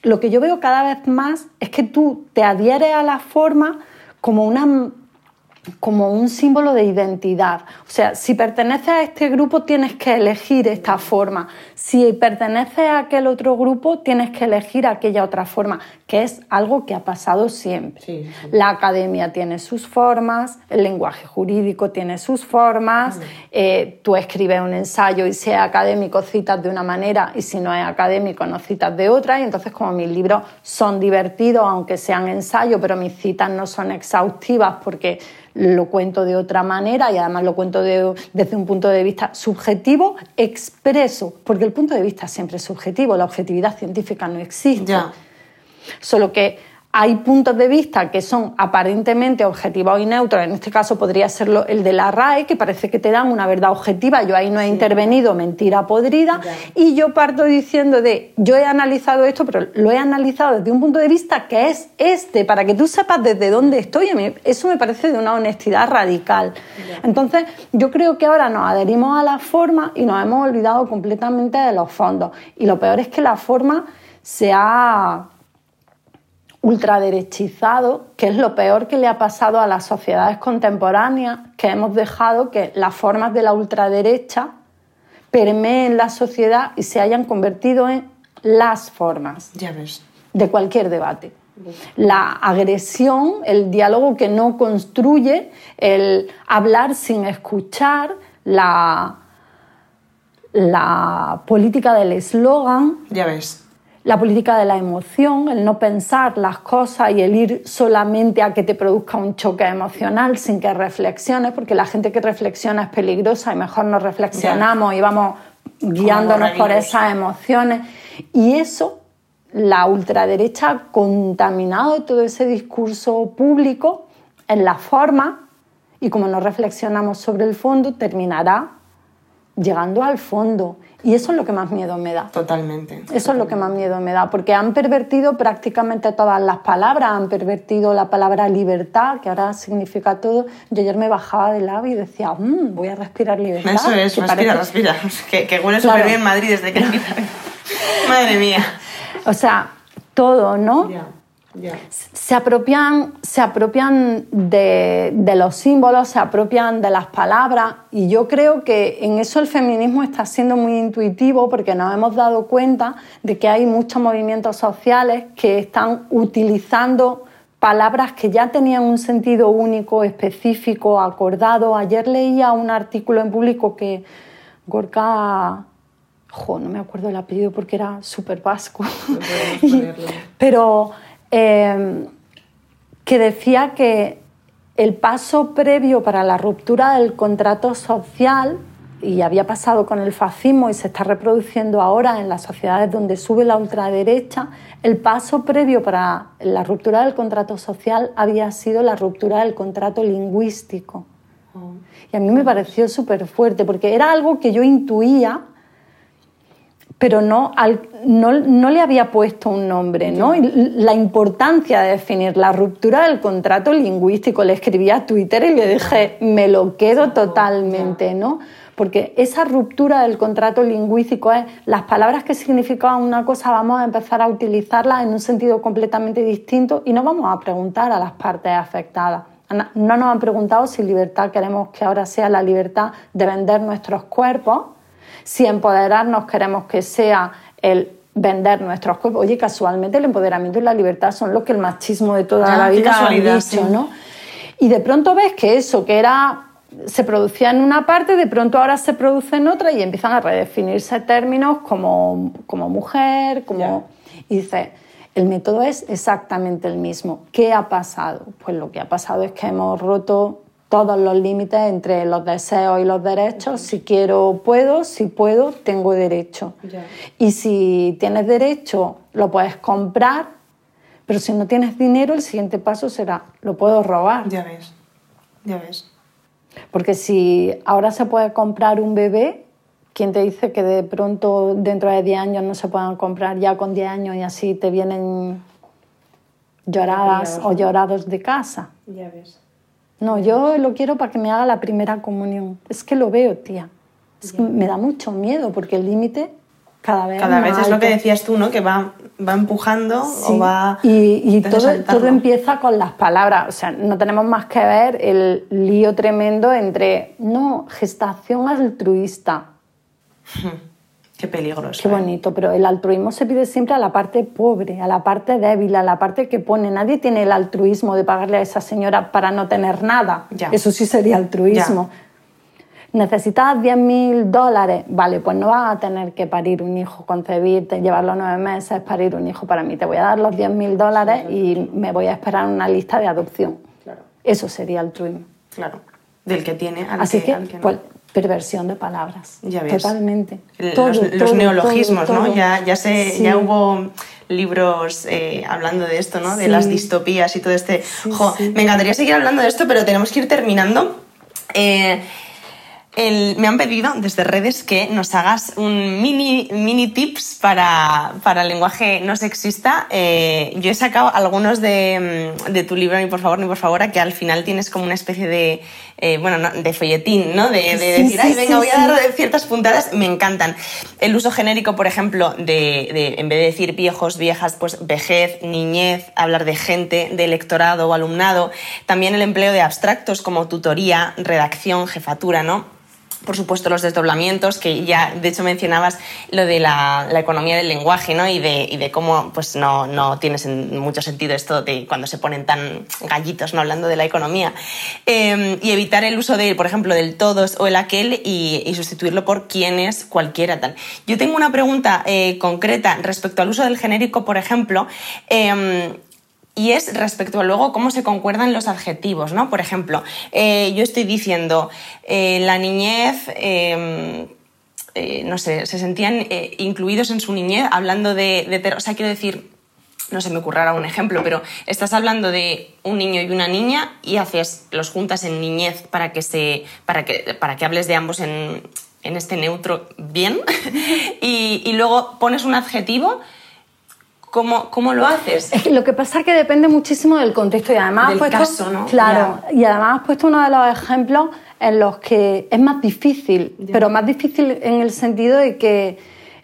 lo que yo veo cada vez más es que tú te adhieres a la forma como una como un símbolo de identidad. O sea, si perteneces a este grupo tienes que elegir esta forma. Si perteneces a aquel otro grupo tienes que elegir aquella otra forma, que es algo que ha pasado siempre. La academia tiene sus formas, el lenguaje jurídico tiene sus formas, eh, tú escribes un ensayo y si es académico citas de una manera y si no es académico no citas de otra y entonces como mis libros son divertidos aunque sean ensayos, pero mis citas no son exhaustivas porque lo cuento de otra manera y además lo cuento desde un punto de vista subjetivo, expreso, porque el punto de vista siempre es subjetivo, la objetividad científica no existe. Solo que hay puntos de vista que son aparentemente objetivos y neutros, en este caso podría ser el de la RAE, que parece que te dan una verdad objetiva, yo ahí no he intervenido, mentira podrida, y yo parto diciendo de, yo he analizado esto, pero lo he analizado desde un punto de vista que es este, para que tú sepas desde dónde estoy, eso me parece de una honestidad radical. Entonces, yo creo que ahora nos adherimos a la forma y nos hemos olvidado completamente de los fondos, y lo peor es que la forma se ha ultraderechizado, que es lo peor que le ha pasado a las sociedades contemporáneas, que hemos dejado que las formas de la ultraderecha permeen la sociedad y se hayan convertido en las formas de cualquier debate. La agresión, el diálogo que no construye, el hablar sin escuchar, la, la política del eslogan. Ya ves la política de la emoción, el no pensar las cosas y el ir solamente a que te produzca un choque emocional sin que reflexiones, porque la gente que reflexiona es peligrosa y mejor no reflexionamos y vamos guiándonos por esas emociones. Y eso, la ultraderecha ha contaminado todo ese discurso público en la forma y como no reflexionamos sobre el fondo, terminará llegando al fondo. Y eso es lo que más miedo me da. Totalmente. Eso es lo que más miedo me da, porque han pervertido prácticamente todas las palabras, han pervertido la palabra libertad, que ahora significa todo. Yo ayer me bajaba del ave y decía, mmm, voy a respirar libertad. Eso es, respira, respira. Que, que huele súper bien Madrid desde que Madre mía. O sea, todo, ¿no? Se apropian, se apropian de, los símbolos, se apropian de las palabras y yo creo que en eso el feminismo está siendo muy intuitivo porque nos hemos dado cuenta de que hay muchos movimientos sociales que están utilizando palabras que ya tenían un sentido único, específico, acordado. Ayer leía un artículo en público que Gorka no me acuerdo el apellido porque era súper vasco. pero Em, que decía que el paso previo para la ruptura del contrato social, y había pasado con el fascismo y se está reproduciendo ahora en las sociedades donde sube la ultraderecha, el paso previo para la ruptura del contrato social había sido la ruptura del contrato lingüístico. Oh. Y a mí me pareció súper fuerte, porque era algo que yo intuía, pero no, no, le había puesto un nombre, ¿no? la importancia de definir la ruptura del contrato lingüístico, le escribí a Twitter y le dije, me lo quedo totalmente, ¿no? Porque esa ruptura del contrato lingüístico es las palabras que significaban una cosa vamos a empezar a utilizarlas en un sentido completamente distinto y no vamos a preguntar a las partes afectadas. No nos han preguntado si libertad queremos que ahora sea la libertad de vender nuestros cuerpos si empoderarnos queremos que sea el vender nuestros cuerpos. Oye, casualmente el empoderamiento y la libertad son lo que el machismo de toda la vida ha dicho, ¿no? Y de pronto ves que eso que era se producía en una parte, de pronto ahora se produce en otra y empiezan a redefinirse términos como, como mujer, como... Y dice, el método es exactamente el mismo. ¿Qué ha pasado? Pues lo que ha pasado es que hemos roto todos los límites entre los deseos y los derechos. Si quiero, puedo, si puedo, tengo derecho. Y si tienes derecho, lo puedes comprar, pero si no tienes dinero, el siguiente paso será, lo puedo robar. Ya ves, ya ves. Porque si ahora se puede comprar un bebé, ¿quién te dice que de pronto dentro de 10 años no se puedan comprar ya con 10 años y así te vienen lloradas o llorados de casa? Ya ves. No, yo lo quiero para que me haga la primera comunión. Es que lo veo, tía. me da mucho miedo porque el límite cada vez Cada vez es lo que decías tú, ¿no? Que va, va empujando o va. Y, y todo, todo, empieza con las palabras. O sea, no tenemos más que ver el lío tremendo entre. No, gestación altruista. Qué peligroso. Qué bonito, pero el altruismo se pide siempre a la parte pobre, a la parte débil, a la parte que pone. Nadie tiene el altruismo de pagarle a esa señora para no tener nada. Eso sí sería altruismo. Necesitas 10.000 dólares. Vale, pues no vas a tener que parir un hijo, concebirte, llevarlo nueve meses, parir un hijo para mí. Te voy a dar los 10.000 dólares y me voy a esperar una lista de adopción. Eso sería altruismo. Claro. Del que tiene al Así que, no. pues, perversión de palabras. Ya ves. Totalmente. Todo, los, neologismos, todo, ¿no? Ya, ya, se, Sí. ya hubo libros eh, hablando de esto, ¿no? De Sí. las distopías y todo este... Sí, Jo, sí. Me encantaría seguir hablando de esto, pero tenemos que ir terminando. Eh, el- me han pedido desde redes que nos hagas un mini, mini tips para, para lenguaje no sexista. Eh, yo he sacado algunos de, mm, de tu libro, ni por favor, ni por favor, que al final tienes como una especie de, eh, bueno, no, de folletín, ¿no? De, decir, sí, ay, venga, sí, voy a dar ciertas puntadas, me encantan. El uso genérico, por ejemplo, de, de, en vez de decir viejos, viejas, pues vejez, niñez, hablar de gente, de electorado o alumnado. También el empleo de abstractos como tutoría, redacción, jefatura, ¿no? Por supuesto, los desdoblamientos, que ya de hecho mencionabas lo de la, economía del lenguaje, ¿no? Y de, y de cómo pues no, no tiene mucho sentido esto de cuando se ponen tan gallitos, ¿no? Hablando de la economía. Eh, y evitar el uso de, por ejemplo, del todos o el aquel y, y sustituirlo por quienes, cualquiera, tal. Yo tengo una pregunta eh, concreta respecto al uso del genérico, por ejemplo. em, y es respecto a luego cómo se concuerdan los adjetivos, ¿no? Por ejemplo, eh, yo estoy diciendo eh, la niñez. eh, eh, no sé, se sentían incluidos en su niñez hablando de, O sea, quiero decir, no se me ocurrirá un ejemplo, pero estás hablando de un niño y una niña y haces, los juntas en niñez para que, se, para que, para que hables de ambos en, en este neutro bien y luego pones un adjetivo. ¿Cómo, cómo lo haces? Es que lo que pasa es que depende muchísimo del contexto y además Del has puesto, caso, ¿no? Claro, y además has puesto uno de los ejemplos en los que es más difícil, pero más difícil en el sentido de que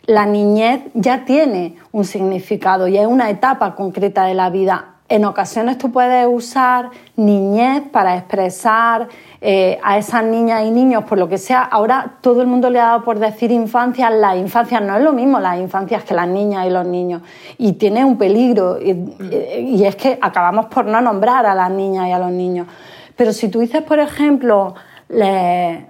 la niñez ya tiene un significado y es una etapa concreta de la vida. En ocasiones tú puedes usar niñez para expresar eh, a esas niñas y niños, por lo que sea. Ahora todo el mundo le ha dado por decir infancia. Las infancias no es lo mismo las infancias que las niñas y los niños. Y tiene un peligro. Y, es que acabamos por no nombrar a las niñas y a los niños. Pero si tú dices, por ejemplo, eh,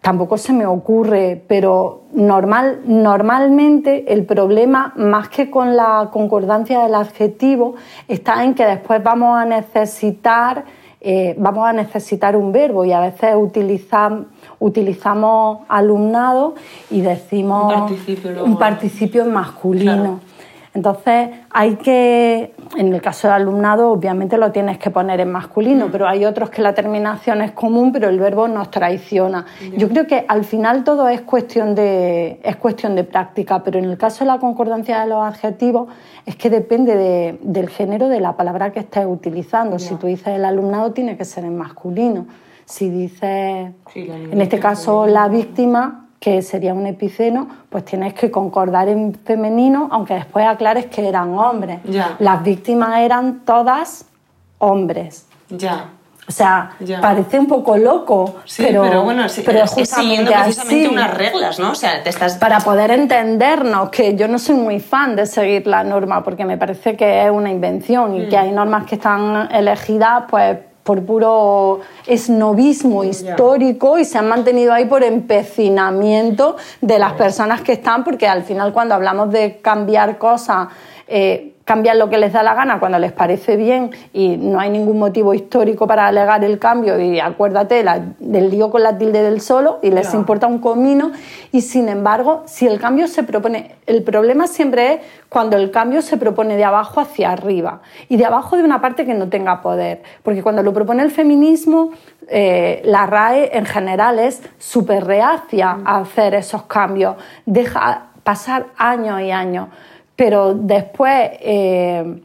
tampoco se me ocurre, pero normal, normalmente el problema, más que con la concordancia del adjetivo, está en que después vamos a necesitar, eh, vamos a necesitar un verbo y a veces utilizam- utilizamos alumnado y decimos Un participio un participio en masculino. Claro. Entonces hay que, en el caso del alumnado, obviamente lo tienes que poner en Mm. masculino, pero hay otros que la terminación es común, pero el verbo nos traiciona. Yo creo que al final todo es cuestión de, es cuestión de práctica, pero en el caso de la concordancia de los adjetivos es que depende de- del género de la palabra que estés utilizando. Si tú dices el alumnado, tiene que ser en masculino. Si dices, Sí, en este caso, la víctima, que sería un epiceno, pues tienes que concordar en femenino, aunque después aclares que eran hombres. Ya. Las víctimas eran todas hombres. Ya. O sea, Ya. parece un poco loco, Sí, pero, pero, bueno, sí, pero es siguiendo precisamente así. unas reglas, ¿no? O sea, te estás... Para poder entendernos, que yo no soy muy fan de seguir la norma, porque me parece que es una invención y Mm. que hay normas que están elegidas pues por puro esnovismo histórico y se han mantenido ahí por empecinamiento de las personas que están, porque al final cuando hablamos de cambiar cosas, eh, cambian lo que les da la gana cuando les parece bien y no hay ningún motivo histórico para alegar el cambio y acuérdate la- del lío con la tilde del solo y les importa un comino y sin embargo si el cambio se propone el problema siempre es cuando el cambio se propone de abajo hacia arriba y de abajo de una parte que no tenga poder porque cuando lo propone el feminismo eh, la RAE en general es súper reacia a hacer esos cambios deja pasar años y años pero después eh,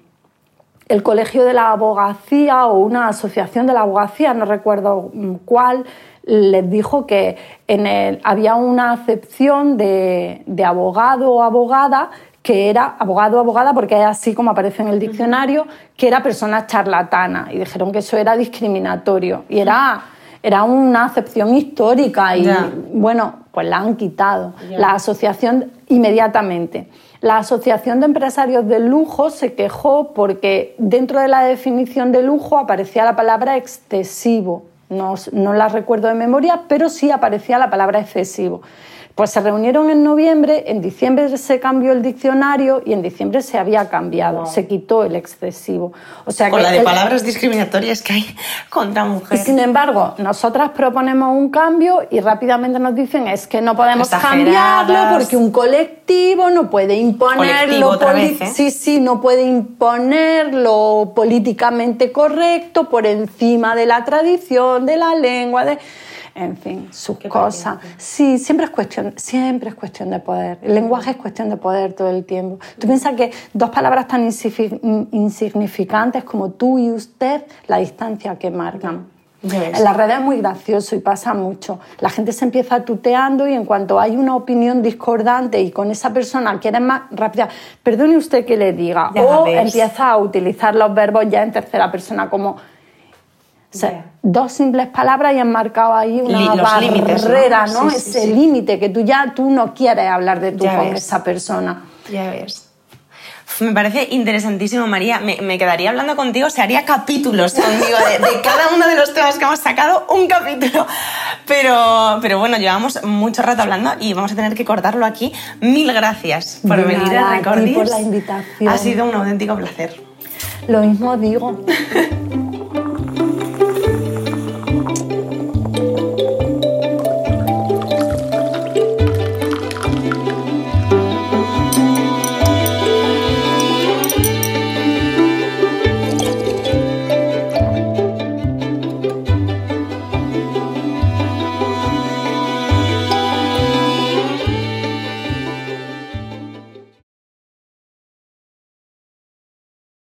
el Colegio de la Abogacía o una asociación de la abogacía, no recuerdo mm, cuál, les dijo que en el- había una acepción de, de abogado o abogada que era abogado o abogada, porque es así como aparece en el diccionario, que era persona charlatana. Y dijeron que eso era discriminatorio. Y era, era una acepción histórica. Y bueno, pues la han quitado. La asociación inmediatamente. La Asociación de Empresarios del Lujo se quejó porque dentro de la definición de lujo aparecía la palabra excesivo. No, no la recuerdo de memoria, pero sí aparecía la palabra excesivo. Pues se reunieron en noviembre, en diciembre se cambió el diccionario y en diciembre se había cambiado, se quitó el excesivo. O sea Con que la de el- palabras discriminatorias que hay contra y mujer. sin embargo, nosotras proponemos un cambio y rápidamente nos dicen es que no podemos Exageradas. cambiarlo porque un colectivo no puede imponer Colectivo lo otra poli- vez, ¿eh? sí, sí, no puede imponer lo políticamente correcto por encima de la tradición, de la lengua, de en fin, sus cosas. Sí, siempre es cuestión, siempre es cuestión de poder. El lenguaje es cuestión de poder todo el tiempo. Tú piensas que dos palabras tan insignifi- insignificantes como tú y usted, la distancia que marcan. En las redes es muy gracioso y pasa mucho. La gente se empieza tuteando y en cuanto hay una opinión discordante y con esa persona quieres más rápida, perdone usted que le diga, Ya o ves. empieza a utilizar los verbos ya en tercera persona como o sea, Ya. dos simples palabras y han marcado ahí una Li- los límites, ¿no? barrera, ¿no? Sí, Ese sí. límite que tú ya tú no quieres hablar de tú Ya con ves. esa persona. Ya ves. Me parece interesantísimo, María. Me, me quedaría hablando contigo, se haría capítulos contigo de, de cada uno de los temas que hemos sacado, un capítulo. Pero, pero bueno, llevamos mucho rato hablando y vamos a tener que cortarlo aquí. Mil gracias por De venir a Recordis. por la invitación. Ha sido un auténtico placer. Lo mismo digo.